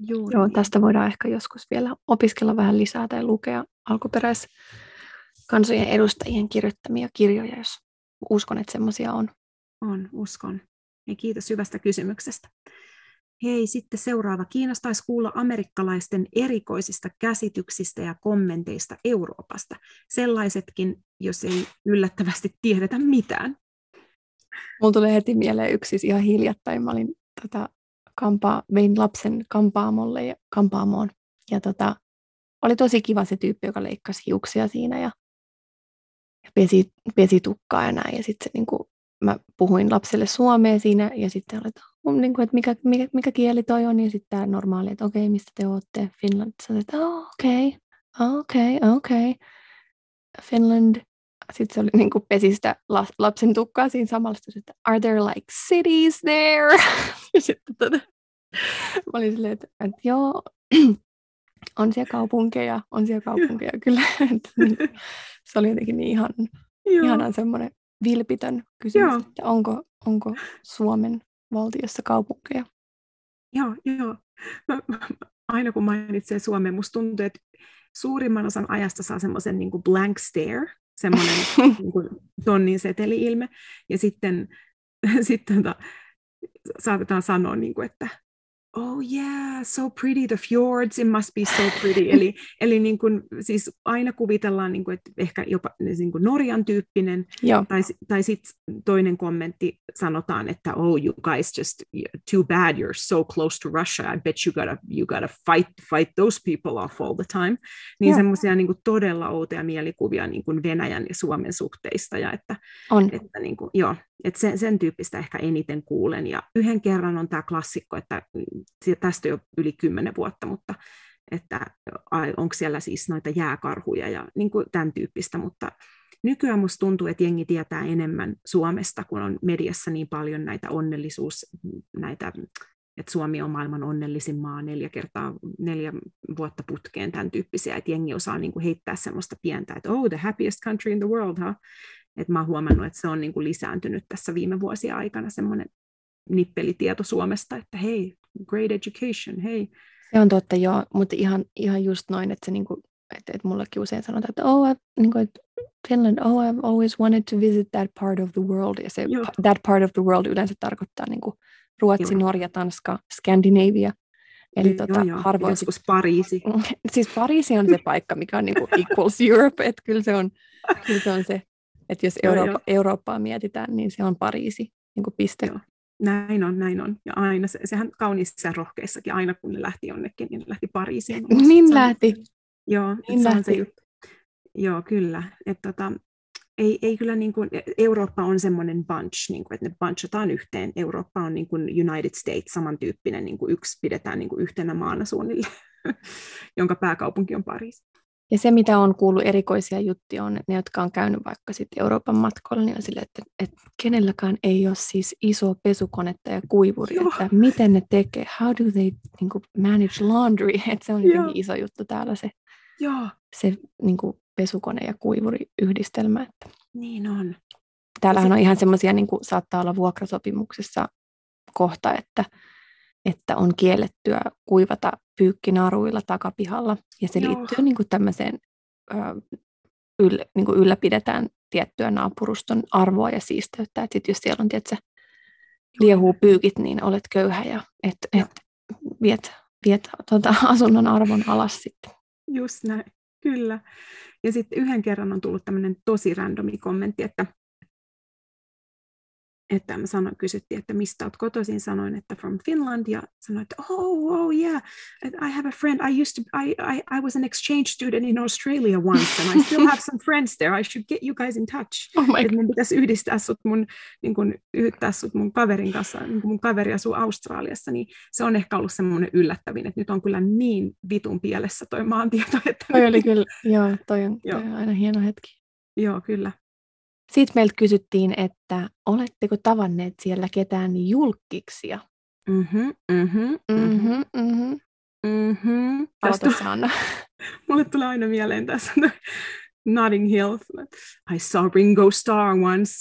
Juuri joo, tästä voidaan ehkä joskus vielä opiskella vähän lisää tai lukea alkuperäiskansojen edustajien kirjoittamia kirjoja, jos uskon, että semmoisia on. On, uskon. Ja kiitos hyvästä kysymyksestä. Hei, sitten seuraava. Kiinnostaisi kuulla amerikkalaisten erikoisista käsityksistä ja kommenteista Euroopasta. Sellaisetkin, jos ei yllättävästi tiedetä mitään. Mulla tulee heti mieleen yksi siis ihan hiljattain. Mä olin tota, kampaa, vein lapsen kampaamolle ja kampaamoon. Ja tota, oli tosi kiva se tyyppi, joka leikkasi hiuksia siinä ja, ja pesi, pesi tukkaa ja näin. Ja sitten se niin kuin, mä puhuin lapselle suomea siinä ja sitten oli, että, niin kuin, että mikä, mikä, mikä, kieli toi on ja sitten tämä normaali, että okei, okay, mistä te olette? Finland. Sanoin, että okei, okei, okei. Finland. Sitten se oli niin kuin pesistä lapsen tukkaa siinä samalla, että are there like cities there? ja sitten tota, mä olin silleen, että, että joo, on siellä kaupunkeja, on siellä kaupunkeja kyllä. Niin se oli jotenkin niin ihan, ihanan semmoinen vilpitön kysymys, joo. että onko, onko Suomen valtiossa kaupunkeja? Joo, joo. Mä, mä, aina kun mainitsee Suomen, musta tuntuu, että suurimman osan ajasta saa semmoisen niin blank stare, semmoinen niin kuin tonnin seteli-ilme, ja sitten, sitten ta, saatetaan sanoa, niin kuin, että oh yeah, so pretty, the fjords, it must be so pretty. eli eli niin kuin, siis aina kuvitellaan, niin kuin, että ehkä jopa niin kuin Norjan tyyppinen, Joo. tai, tai sitten toinen kommentti sanotaan, että oh you guys just, too bad you're so close to Russia, I bet you gotta, you gotta fight, fight those people off all the time. Niin semmoisia niin kuin todella outoja mielikuvia niin kuin Venäjän ja Suomen suhteista, ja että, on. että niin kuin, joo, että sen, sen tyyppistä ehkä eniten kuulen. Ja yhden kerran on tämä klassikko, että tästä jo yli kymmenen vuotta, mutta että onko siellä siis noita jääkarhuja ja niin kuin tämän tyyppistä, mutta nykyään musta tuntuu, että jengi tietää enemmän Suomesta, kun on mediassa niin paljon näitä onnellisuus, näitä, että Suomi on maailman onnellisin maa neljä kertaa, neljä vuotta putkeen, tämän tyyppisiä, että jengi osaa niin kuin heittää semmoista pientä, että oh, the happiest country in the world, huh? Että mä oon huomannut, että se on niin kuin lisääntynyt tässä viime vuosien aikana semmoinen nippelitieto Suomesta, että hei, great education, hei. Se on totta, joo, mutta ihan, ihan just noin, että se niin kuin, että, että mullekin usein sanotaan, että oh, niin kuin, että Finland, oh, I've always wanted to visit that part of the world, ja se joo. that part of the world yleensä tarkoittaa niin kuin Ruotsi, joo. Norja, Tanska, Scandinavia, Eli joo, tota, joo. harvoin... Joskus Pariisi. Siis Pariisi on se paikka, mikä on niin kuin equals Europe, että kyllä se on, kyllä se on se että jos Eurooppa, Eurooppaa mietitään, niin se on Pariisi, niin kuin piste. Joo. Näin on, näin on. Ja aina, se, sehän kauniissa rohkeissakin, aina kun ne lähti jonnekin, niin ne lähti Pariisiin. Niin lähti. Joo, Niin se on se juttu. Joo, kyllä. Et tota, ei, ei kyllä niin kuin, Eurooppa on semmoinen bunch, niin kuin, että ne bunchataan yhteen. Eurooppa on niin kuin United States samantyyppinen, niin kuin yksi pidetään niin kuin yhtenä maana suunnilleen, jonka pääkaupunki on Pariisi. Ja se, mitä on kuullut erikoisia juttuja, on, ne, jotka on käynyt vaikka sitten Euroopan matkoilla, niin on sille, että, että kenelläkään ei ole siis iso pesukonetta ja kuivuri, Joo. että miten ne tekee, how do they niin kuin, manage laundry, että se on Joo. jotenkin iso juttu täällä se, Joo, se niin kuin pesukone ja kuivuri yhdistelmä. Että niin on. täällähän se- on ihan semmoisia, niin kuin saattaa olla vuokrasopimuksessa kohta, että, että on kiellettyä kuivata pyykkinaruilla takapihalla. Ja se Joo. liittyy niin kuin tämmöiseen, ö, yllä, niin kuin ylläpidetään tiettyä naapuruston arvoa ja siisteyttä. Että sit jos siellä on tietysti, liehuu pyykit, niin olet köyhä ja et, Joo. et viet, viet tota, asunnon arvon alas sitten. Just näin, kyllä. Ja sitten yhden kerran on tullut tämmöinen tosi randomi kommentti, että, että mä sanoin, kysyttiin, että mistä olet kotoisin, sanoin, että from Finland, ja sanoin, että oh, oh yeah, I have a friend, I used to, I, I, I was an exchange student in Australia once, and I still have some friends there, I should get you guys in touch. Oh my Että mun pitäisi yhdistää sut mun, niin kun, yhdistää sut mun kaverin kanssa, niin mun kaveri asuu Australiassa, niin se on ehkä ollut semmoinen yllättävin, että nyt on kyllä niin vitun pielessä toi maantieto, että Toi oli kyllä, joo, toi on, Joo. toi on aina hieno hetki. Joo, kyllä. Sitten meiltä kysyttiin, että oletteko tavanneet siellä ketään julkkiksia? Mhm, mhm, mhm, Mhm, mhm. Tästä Aloita Sanna. mulle tulee aina mieleen tässä Notting Hill. I saw Ringo Starr once.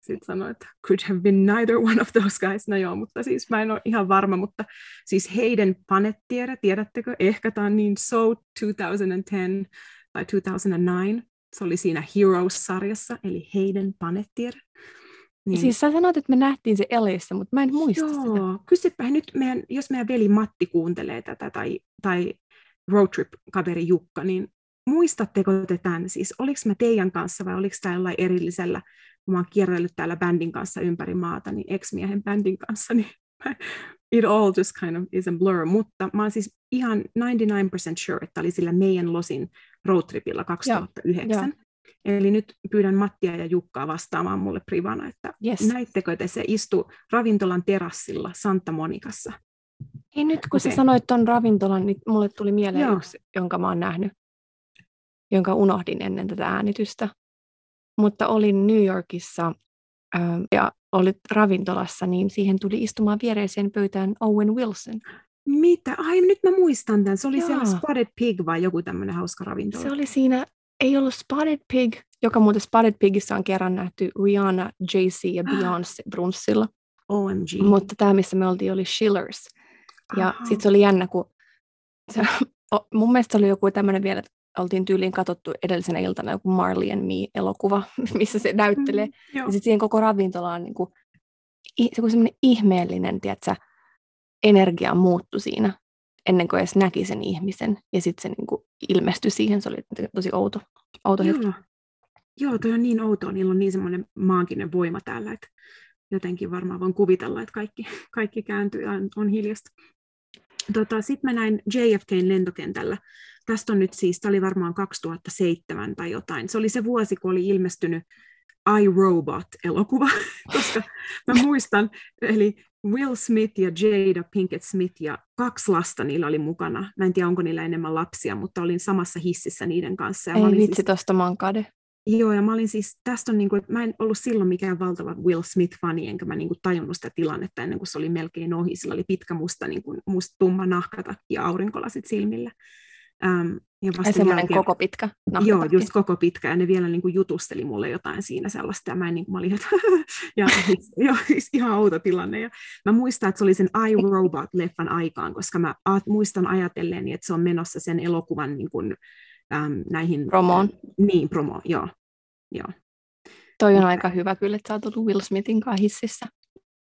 Sitten sanoi, että could have been neither one of those guys. No joo, mutta siis mä en ole ihan varma, mutta siis heidän panettiere, tiedättekö? Ehkä tämä on niin So 2010 tai 2009. Se oli siinä Heroes-sarjassa, eli heidän panettiere. Niin. Siis sä sanoit, että me nähtiin se Elissä, mutta mä en muista sitä. Joo, kysypä nyt, meidän, jos meidän veli Matti kuuntelee tätä tai, tai roadtrip-kaveri Jukka, niin muistatteko te tämän? Siis oliko mä teidän kanssa vai oliko tämä jollain erillisellä, kun mä oon kierrellyt täällä bändin kanssa ympäri maata, niin ex-miehen bändin kanssa, niin it all just kind of is a blur, mutta mä oon siis ihan 99% sure, että oli sillä meidän Losin roadtripilla 2009. joo. Eli nyt pyydän Mattia ja Jukkaa vastaamaan mulle privana, että Yes. näittekö te se istu ravintolan terassilla Santa Monicassa? Ei nyt, kun sä Okei. sanoit ton ravintolan, niin mulle tuli mieleen Joo. yksi, jonka mä oon nähnyt, jonka unohdin ennen tätä äänitystä. Mutta olin New Yorkissa ja olit ravintolassa, niin siihen tuli istumaan viereiseen pöytään Owen Wilson. Mitä? Ai nyt mä muistan tämän. Se oli siellä Joo. Spotted Pig vai joku tämmöinen hauska ravintola. Se oli siinä, ei ollut Spotted Pig, joka muuten Spotted Pigissä on kerran nähty Rihanna, Jay-Z ja Beyoncé brunssilla. OMG. Mutta tämä, missä me oltiin, oli Schillers. Ja sitten se oli jännä, kun se, o, mun mielestä oli joku tämmöinen vielä, että oltiin tyyliin katsottu edellisenä iltana joku Marley and Me-elokuva, missä se näyttelee. Mm, joo. Ja sitten siihen koko ravintolaan niin kuin, se semmoinen ihmeellinen, tiedätkö, energia muuttui siinä, ennen kuin edes näki sen ihmisen. Ja sitten se niin kuin, ilmestyi siihen, se oli tosi outo, outo hetki. Joo. Joo, toi on niin outoa. Niillä on niin semmoinen maaginen voima täällä, että jotenkin varmaan voin kuvitella, että kaikki, kaikki kääntyy ja on, on hiljasta. Tota, Sitten mä näin JFKn lentokentällä. Tästä on nyt siis, tämä oli varmaan 2007 tai jotain. Se oli se vuosi, kun oli ilmestynyt iRobot-elokuva, koska mä muistan, eli Will Smith ja Jada Pinkett Smith ja kaksi lasta niillä oli mukana. Mä en tiedä, onko niillä enemmän lapsia, mutta olin samassa hississä niiden kanssa. Ja Ei olin vitsi, siis, tosta mä oon kade. Joo, ja mä olin siis, tästä on niin kuin, että mä en ollut silloin mikään valtava Will Smith-fani, enkä mä niin kuin tajunnut sitä tilannetta ennen kuin se oli melkein ohi. Sillä oli pitkä musta, niin kuin, musta tumma nahkatakki ja aurinkolasit silmillä. Ähm, ja vasta semmoinen jälkeen- koko pitkä Joo, just koko pitkä, ja ne vielä niin kuin jutusteli mulle jotain siinä sellaista, ja mä, en, niin kuin, mä olin, että ja, joo, siis ihan outo tilanne. Ja mä muistan, että se oli sen iRobot-leffan aikaan, koska mä muistan ajatelleeni, että se on menossa sen elokuvan niin kuin, äm, näihin... Promoon. Niin, promo, joo. joo. Toi on aika hyvä kyllä, että sä oot ollut Will Smithin kanssa hississä.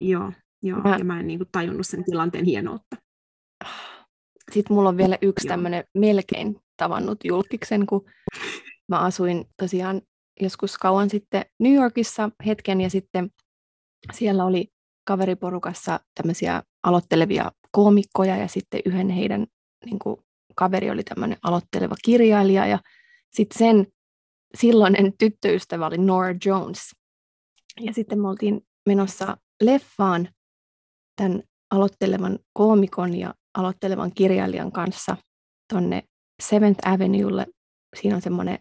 Joo, joo. Mä- ja mä en niin kuin, tajunnut sen tilanteen hienoutta. Sitten mulla on vielä yksi tämmöinen melkein tavannut julkiksen, kun mä asuin tosiaan joskus kauan sitten New Yorkissa hetken ja sitten siellä oli kaveriporukassa tämmöisiä aloittelevia koomikkoja ja sitten yhden heidän niin kuin, kaveri oli tämmöinen aloitteleva kirjailija ja sitten sen silloinen tyttöystävä oli Nora Jones. Ja sitten me oltiin menossa leffaan tämän aloittelevan koomikon ja aloittelevan kirjailijan kanssa tonne Seventh Avenuelle. Siinä on semmoinen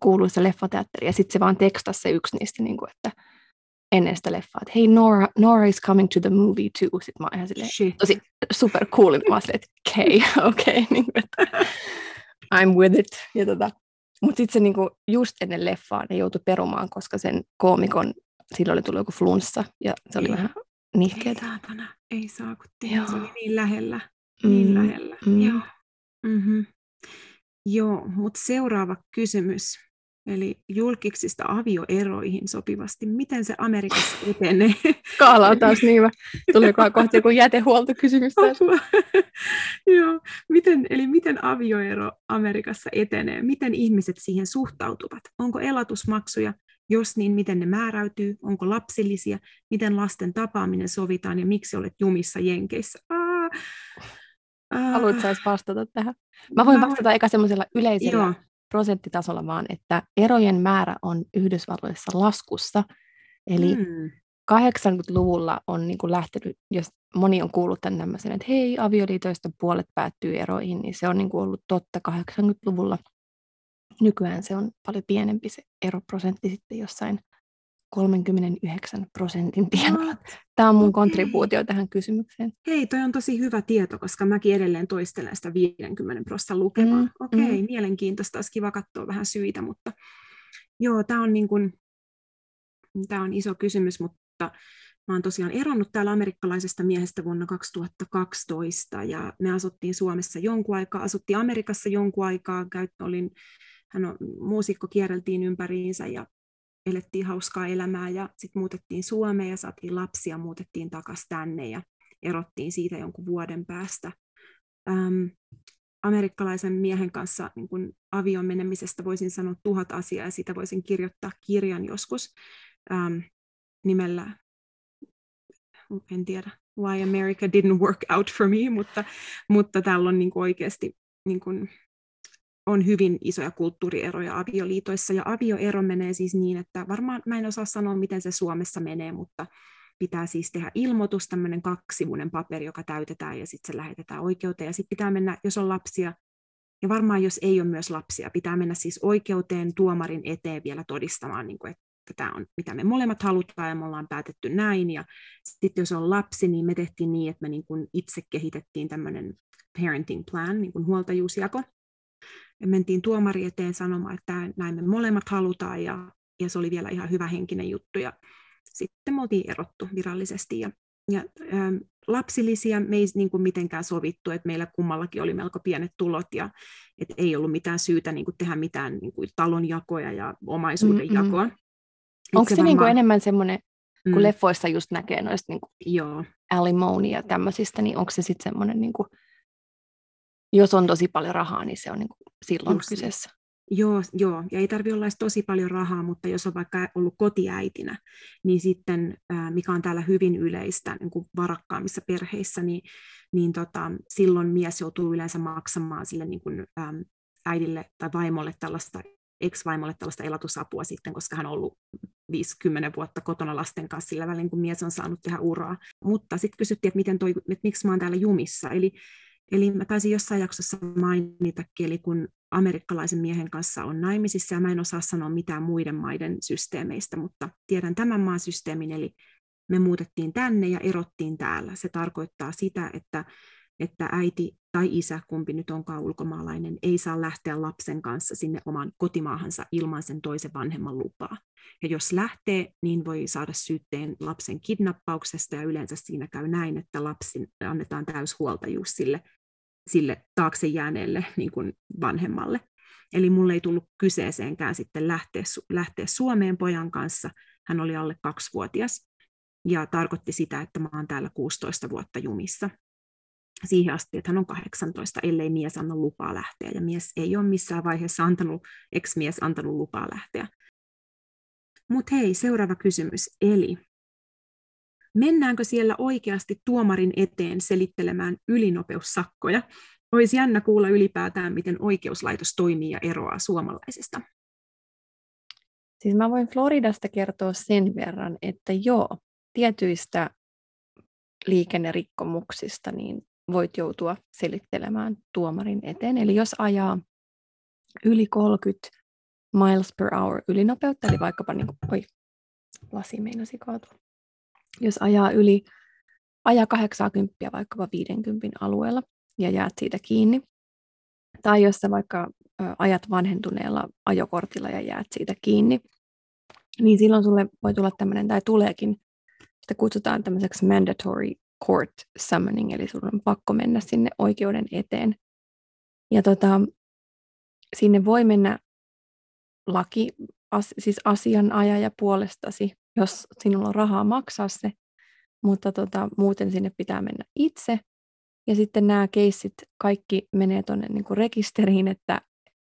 kuuluisa leffateatteri, ja sitten se vaan tekstasi se yksi niistä, niin kuin, että ennen sitä leffaa, että hei Nora, Nora is coming to the movie too. Sitten mä oon ihan silleen, Shit. tosi super cool, mä oon silleen, että okei, okay, okei, okay, niin että I'm with it. Ja tota, mutta sitten se niinku, just ennen leffaa ne joutui perumaan, koska sen koomikon, silloin oli tullut joku flunssa, ja se oli ei. vähän nihkeetä. Ei saatana, ei saakutti. Se oli niin lähellä, niin mm. lähellä. Mm. Joo. Mm-hmm. Joo, mutta seuraava kysymys. Eli julkiksista avioeroihin sopivasti. Miten se Amerikassa etenee? Kaala on taas niin hyvä. Tuli kohta joku jätehuoltokysymys Joo. Miten, eli miten avioero Amerikassa etenee? Miten ihmiset siihen suhtautuvat? Onko elatusmaksuja? Jos niin, miten ne määräytyy? Onko lapsillisia? Miten lasten tapaaminen sovitaan ja miksi olet jumissa Jenkeissä? Aa, Haluatko vastata tähän? Mä voin mä vastata voin... eka semmoisella yleisellä Joo. prosenttitasolla vaan, että erojen määrä on Yhdysvalloissa laskussa. Eli mm. 80-luvulla on niin kuin lähtenyt, jos moni on kuullut tämän tämmöisen, että hei, avioliitoista puolet päättyy eroihin, niin se on niin kuin ollut totta 80-luvulla. Nykyään se on paljon pienempi se eroprosentti sitten jossain 39 prosentin tienoilla. Tämä on mun okay. kontribuutio tähän kysymykseen. Hei, toi on tosi hyvä tieto, koska mäkin edelleen toistelen sitä 50 prosentin lukemaa. Mm, Okei, okay, mm. mielenkiintoista, olisi kiva katsoa vähän syitä, mutta joo, tämä on, niin kuin, tämä on iso kysymys, mutta mä oon tosiaan eronnut täällä amerikkalaisesta miehestä vuonna 2012 ja me asuttiin Suomessa jonkun aikaa, asuttiin Amerikassa jonkun aikaa, olin, hän on muusikko, kierreltiin ympäriinsä ja elettiin hauskaa elämää ja sitten muutettiin Suomeen ja saatiin lapsia, muutettiin takaisin tänne ja erottiin siitä jonkun vuoden päästä. Ähm, amerikkalaisen miehen kanssa niin kun avion menemisestä voisin sanoa tuhat asiaa ja siitä voisin kirjoittaa kirjan joskus ähm, nimellä, en tiedä, Why America Didn't Work Out for Me, mutta, mutta täällä on niin oikeasti niin on hyvin isoja kulttuurieroja avioliitoissa, ja avioero menee siis niin, että varmaan mä en osaa sanoa, miten se Suomessa menee, mutta pitää siis tehdä ilmoitus, tämmöinen kaksivuinen paperi, joka täytetään, ja sitten se lähetetään oikeuteen, ja sitten pitää mennä, jos on lapsia, ja varmaan jos ei ole myös lapsia, pitää mennä siis oikeuteen tuomarin eteen vielä todistamaan, niin kuin, että tämä on, mitä me molemmat halutaan, ja me ollaan päätetty näin, ja sitten jos on lapsi, niin me tehtiin niin, että me niin kuin itse kehitettiin tämmöinen parenting plan, niin kuin huoltajuusjako, ja mentiin tuomari eteen sanomaan, että näin me molemmat halutaan ja, ja se oli vielä ihan hyvä henkinen juttu ja sitten me oltiin erottu virallisesti ja, ja ähm, lapsillisia me ei niin kuin mitenkään sovittu, että meillä kummallakin oli melko pienet tulot ja että ei ollut mitään syytä niin kuin tehdä mitään niin kuin talonjakoja ja omaisuuden mm-hmm. jakoa. Onko se, se niin kuin enemmän semmoinen, kun mm. leffoissa just näkee noista niin kuin Joo. alimony ja tämmöisistä, niin onko se sitten semmoinen, niin kuin, jos on tosi paljon rahaa, niin se on niin kuin silloin Just kyseessä. Joo, joo, ja ei tarvitse olla tosi paljon rahaa, mutta jos on vaikka ollut kotiäitinä, niin sitten, mikä on täällä hyvin yleistä niin kuin varakkaammissa perheissä, niin, niin tota, silloin mies joutuu yleensä maksamaan sille niin kuin, äm, äidille tai vaimolle tällaista ex-vaimolle tällaista elatusapua sitten, koska hän on ollut 50 vuotta kotona lasten kanssa sillä välin, kun mies on saanut tehdä uraa. Mutta sitten kysyttiin, että, miten toi, että miksi mä oon täällä jumissa. Eli Eli mä taisin jossain jaksossa mainita, eli kun amerikkalaisen miehen kanssa on naimisissa, ja mä en osaa sanoa mitään muiden maiden systeemeistä, mutta tiedän tämän maan systeemin, eli me muutettiin tänne ja erottiin täällä. Se tarkoittaa sitä, että, että äiti tai isä, kumpi nyt onkaan ulkomaalainen, ei saa lähteä lapsen kanssa sinne oman kotimaahansa ilman sen toisen vanhemman lupaa. Ja jos lähtee, niin voi saada syytteen lapsen kidnappauksesta, ja yleensä siinä käy näin, että lapsi annetaan täyshuoltajuus sille sille taakse jääneelle niin kuin vanhemmalle. Eli mulle ei tullut kyseeseenkään sitten lähteä, lähteä Suomeen pojan kanssa. Hän oli alle kaksivuotias ja tarkoitti sitä, että mä oon täällä 16 vuotta jumissa. Siihen asti, että hän on 18, ellei mies anna lupaa lähteä. Ja mies ei ole missään vaiheessa antanut, ex-mies antanut lupaa lähteä. Mutta hei, seuraava kysymys. Eli mennäänkö siellä oikeasti tuomarin eteen selittelemään ylinopeussakkoja? olisi jännä kuulla ylipäätään, miten oikeuslaitos toimii ja eroaa suomalaisesta. Siis mä voin Floridasta kertoa sen verran, että joo, tietyistä liikennerikkomuksista niin voit joutua selittelemään tuomarin eteen. Eli jos ajaa yli 30 miles per hour ylinopeutta, eli vaikkapa, niin kuin, oi, lasi meinasi kaatua. Jos ajaa yli, ajaa 80 vaikkapa 50 alueella ja jäät siitä kiinni, tai jos sä vaikka ajat vanhentuneella ajokortilla ja jäät siitä kiinni, niin silloin sulle voi tulla tämmöinen, tai tuleekin, sitä kutsutaan tämmöiseksi mandatory court summoning, eli sun on pakko mennä sinne oikeuden eteen. Ja tota, sinne voi mennä laki, as, siis asianajaja puolestasi, jos sinulla on rahaa maksaa se, mutta tota, muuten sinne pitää mennä itse. Ja sitten nämä keissit kaikki menee tuonne niin rekisteriin, että,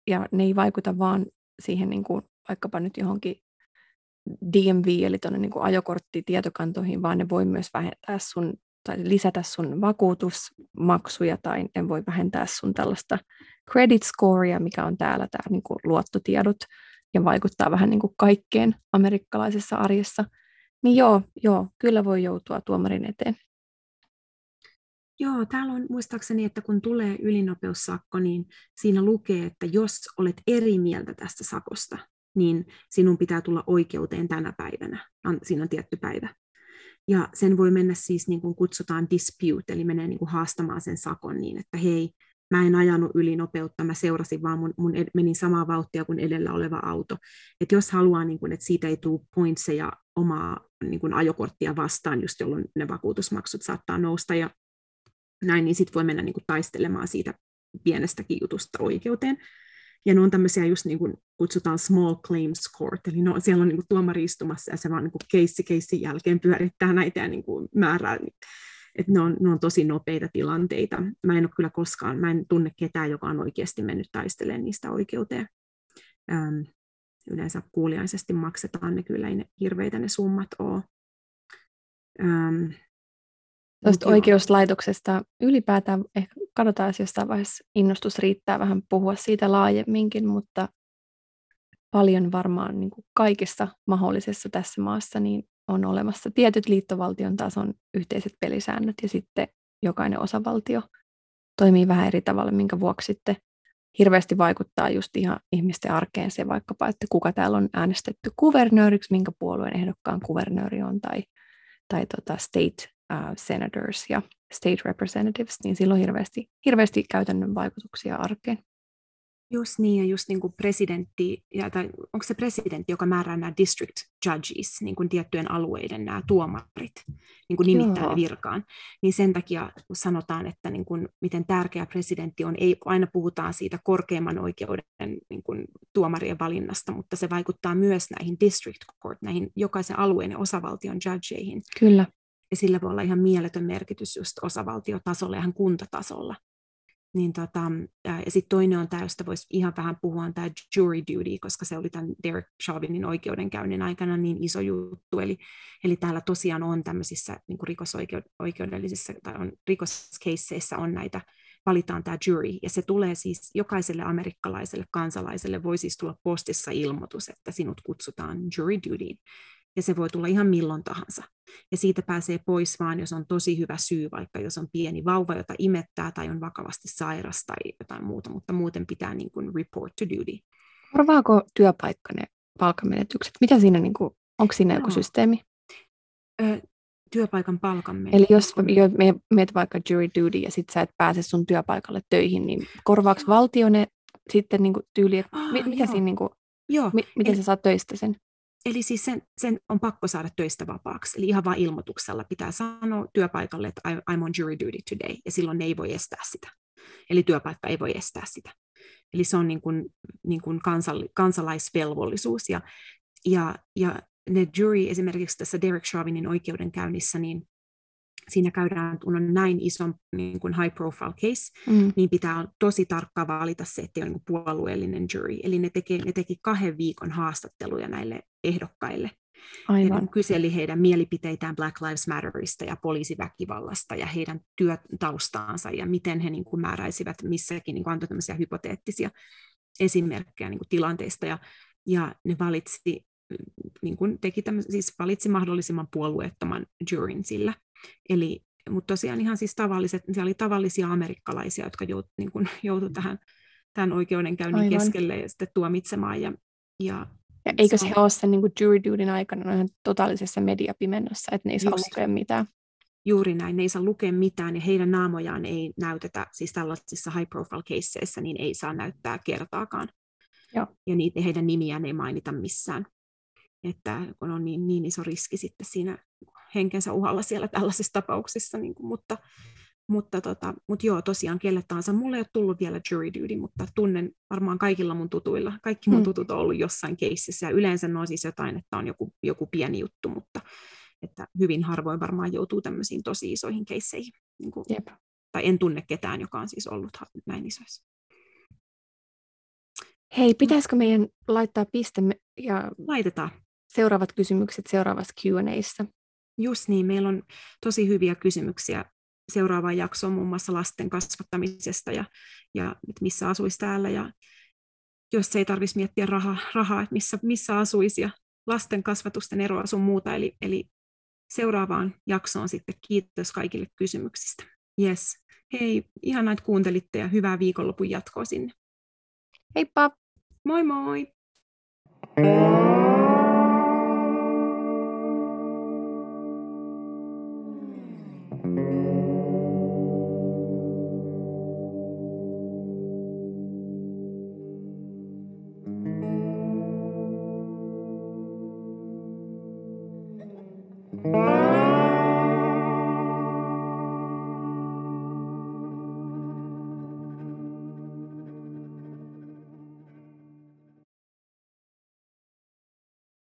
ja ne ei vaikuta vaan siihen niin kuin, vaikkapa nyt johonkin DMV, eli tuonne niin ajokorttitietokantoihin, vaan ne voi myös vähentää sun tai lisätä sun vakuutusmaksuja tai ne voi vähentää sun tällaista credit scorea, mikä on täällä tämä niin luottotiedot ja vaikuttaa vähän niin kuin kaikkeen amerikkalaisessa arjessa, niin joo, joo, kyllä voi joutua tuomarin eteen. Joo, täällä on muistaakseni, että kun tulee ylinopeussakko, niin siinä lukee, että jos olet eri mieltä tästä sakosta, niin sinun pitää tulla oikeuteen tänä päivänä. Siinä on tietty päivä. Ja sen voi mennä siis, niin kuin kutsutaan dispute, eli menee niin kuin haastamaan sen sakon niin, että hei, mä en ajanut yli nopeutta, mä seurasin vaan, mun, mun menin samaa vauhtia kuin edellä oleva auto. Et jos haluaa, niin kuin, että siitä ei tule pointseja omaa niin kuin ajokorttia vastaan, just jolloin ne vakuutusmaksut saattaa nousta ja näin, niin sitten voi mennä niin kuin taistelemaan siitä pienestäkin jutusta oikeuteen. Ja ne on tämmöisiä just niin kuin kutsutaan small claims court, eli no, siellä on niin kuin tuomari istumassa ja se vaan niin kuin keissi keissin jälkeen pyörittää näitä ja niin kuin määrää. Että ne on, ne on tosi nopeita tilanteita. Mä en ole kyllä koskaan, mä en tunne ketään, joka on oikeasti mennyt taistelemaan niistä oikeuteen. Ähm, yleensä kuuliaisesti maksetaan ne kyllä, ei ne hirveitä ne summat ole. Ähm, Tuosta oikeuslaitoksesta ylipäätään ehkä katsotaan, jos jossain vaiheessa innostus riittää vähän puhua siitä laajemminkin, mutta paljon varmaan niin kuin kaikessa mahdollisessa tässä maassa niin on olemassa tietyt liittovaltion tason yhteiset pelisäännöt ja sitten jokainen osavaltio toimii vähän eri tavalla, minkä vuoksi sitten hirveästi vaikuttaa just ihan ihmisten arkeen se vaikkapa, että kuka täällä on äänestetty kuvernööriksi, minkä puolueen ehdokkaan kuvernööri on tai, tai tota state uh, senators ja state representatives, niin silloin hirveästi, hirveästi käytännön vaikutuksia arkeen. Just niin, ja just niin kuin presidentti, ja, tai onko se presidentti, joka määrää nämä district judges, niin kuin tiettyjen alueiden nämä tuomarit, niin kuin nimittää Joo. virkaan, niin sen takia kun sanotaan, että niin kuin, miten tärkeä presidentti on, ei aina puhutaan siitä korkeimman oikeuden niin kuin, tuomarien valinnasta, mutta se vaikuttaa myös näihin district court, näihin jokaisen alueen ja osavaltion judgeihin. Kyllä ja sillä voi olla ihan mieletön merkitys just osavaltiotasolla ja ihan kuntatasolla. Niin tota, ja sitten toinen on tämä, josta voisi ihan vähän puhua, on tämä jury duty, koska se oli tämän Derek Chauvinin oikeudenkäynnin aikana niin iso juttu. Eli, eli täällä tosiaan on tämmöisissä niin rikosoikeudellisissa tai on, rikoskeisseissä on näitä, valitaan tämä jury, ja se tulee siis jokaiselle amerikkalaiselle kansalaiselle voi siis tulla postissa ilmoitus, että sinut kutsutaan jury dutyin ja se voi tulla ihan milloin tahansa. Ja siitä pääsee pois vaan, jos on tosi hyvä syy, vaikka jos on pieni vauva, jota imettää tai on vakavasti sairas tai jotain muuta, mutta muuten pitää niin kuin report to duty. Korvaako työpaikka ne palkamenetykset? Mitä siinä, niin kuin, onko siinä no. joku systeemi? Ö, työpaikan palkan Eli jos me meet vaikka jury duty ja sitten sä et pääse sun työpaikalle töihin, niin korvaako valtio ne sitten niin kuin tyyli, että ah, mikä joo. siinä, niin kuin, joo. Mi- miten Eli, sä saat töistä sen? Eli siis sen, sen on pakko saada töistä vapaaksi. Eli ihan vain ilmoituksella pitää sanoa työpaikalle, että I'm on jury duty today, ja silloin ne ei voi estää sitä. Eli työpaikka ei voi estää sitä. Eli se on niin kuin, niin kuin kansal, kansalaisvelvollisuus. Ja, ja, ja ne jury esimerkiksi tässä Derek Chauvinin oikeudenkäynnissä, niin siinä käydään, kun on näin iso niin kuin high profile case, mm. niin pitää tosi tarkkaan valita se, että on niin puolueellinen jury. Eli ne, teki, ne teki kahden viikon haastatteluja näille ehdokkaille. Aivan. kyseli heidän mielipiteitään Black Lives Matterista ja poliisiväkivallasta ja heidän työtaustaansa ja miten he niin kuin määräisivät missäkin, niin kuin antoi tämmöisiä hypoteettisia esimerkkejä niin kuin tilanteista ja, ja ne valitsi, niin kuin teki tämmöisen, siis valitsi mahdollisimman puolueettoman juryn sillä. Eli, mutta tosiaan ihan siis tavalliset, siellä oli tavallisia amerikkalaisia, jotka jout, niin kuin, joutui tähän tämän oikeudenkäynnin Aivan. keskelle ja sitten tuomitsemaan. Ja, ja, ja eikö se ole sen niin jury dutin aikana ihan totaalisessa mediapimennossa, että ne ei saa Just. lukea mitään? Juuri näin, ne ei saa lukea mitään ja heidän naamojaan ei näytetä, siis tällaisissa high profile caseissa, niin ei saa näyttää kertaakaan. Joo. Ja niitä, heidän nimiään ei mainita missään. Että kun on niin, niin iso riski sitten siinä henkensä uhalla siellä tällaisissa tapauksissa, niin kuin, mutta, mutta, tota, mutta joo, tosiaan kelle tahansa. Mulla ei ole tullut vielä jury duty, mutta tunnen varmaan kaikilla mun tutuilla. Kaikki mun hmm. tutut on ollut jossain keississä ja yleensä ne on siis jotain, että on joku, joku pieni juttu, mutta että hyvin harvoin varmaan joutuu tämmöisiin tosi isoihin keisseihin. Niin kuin, Jep. Tai en tunne ketään, joka on siis ollut näin isoissa. Hei, pitäisikö meidän laittaa piste ja Laitetaan. seuraavat kysymykset seuraavassa Q&Aissa? Just niin, meillä on tosi hyviä kysymyksiä seuraavaan jaksoon muun muassa lasten kasvattamisesta ja, ja että missä asuisi täällä ja jos ei tarvitsisi miettiä rahaa, rahaa että missä, missä asuisi ja lasten kasvatusten eroa sun muuta. Eli, eli seuraavaan jaksoon sitten kiitos kaikille kysymyksistä. Yes. Hei, ihan näitä kuuntelitte ja hyvää viikonlopun jatkoa sinne. Heippa! Moi moi! Mm-hmm.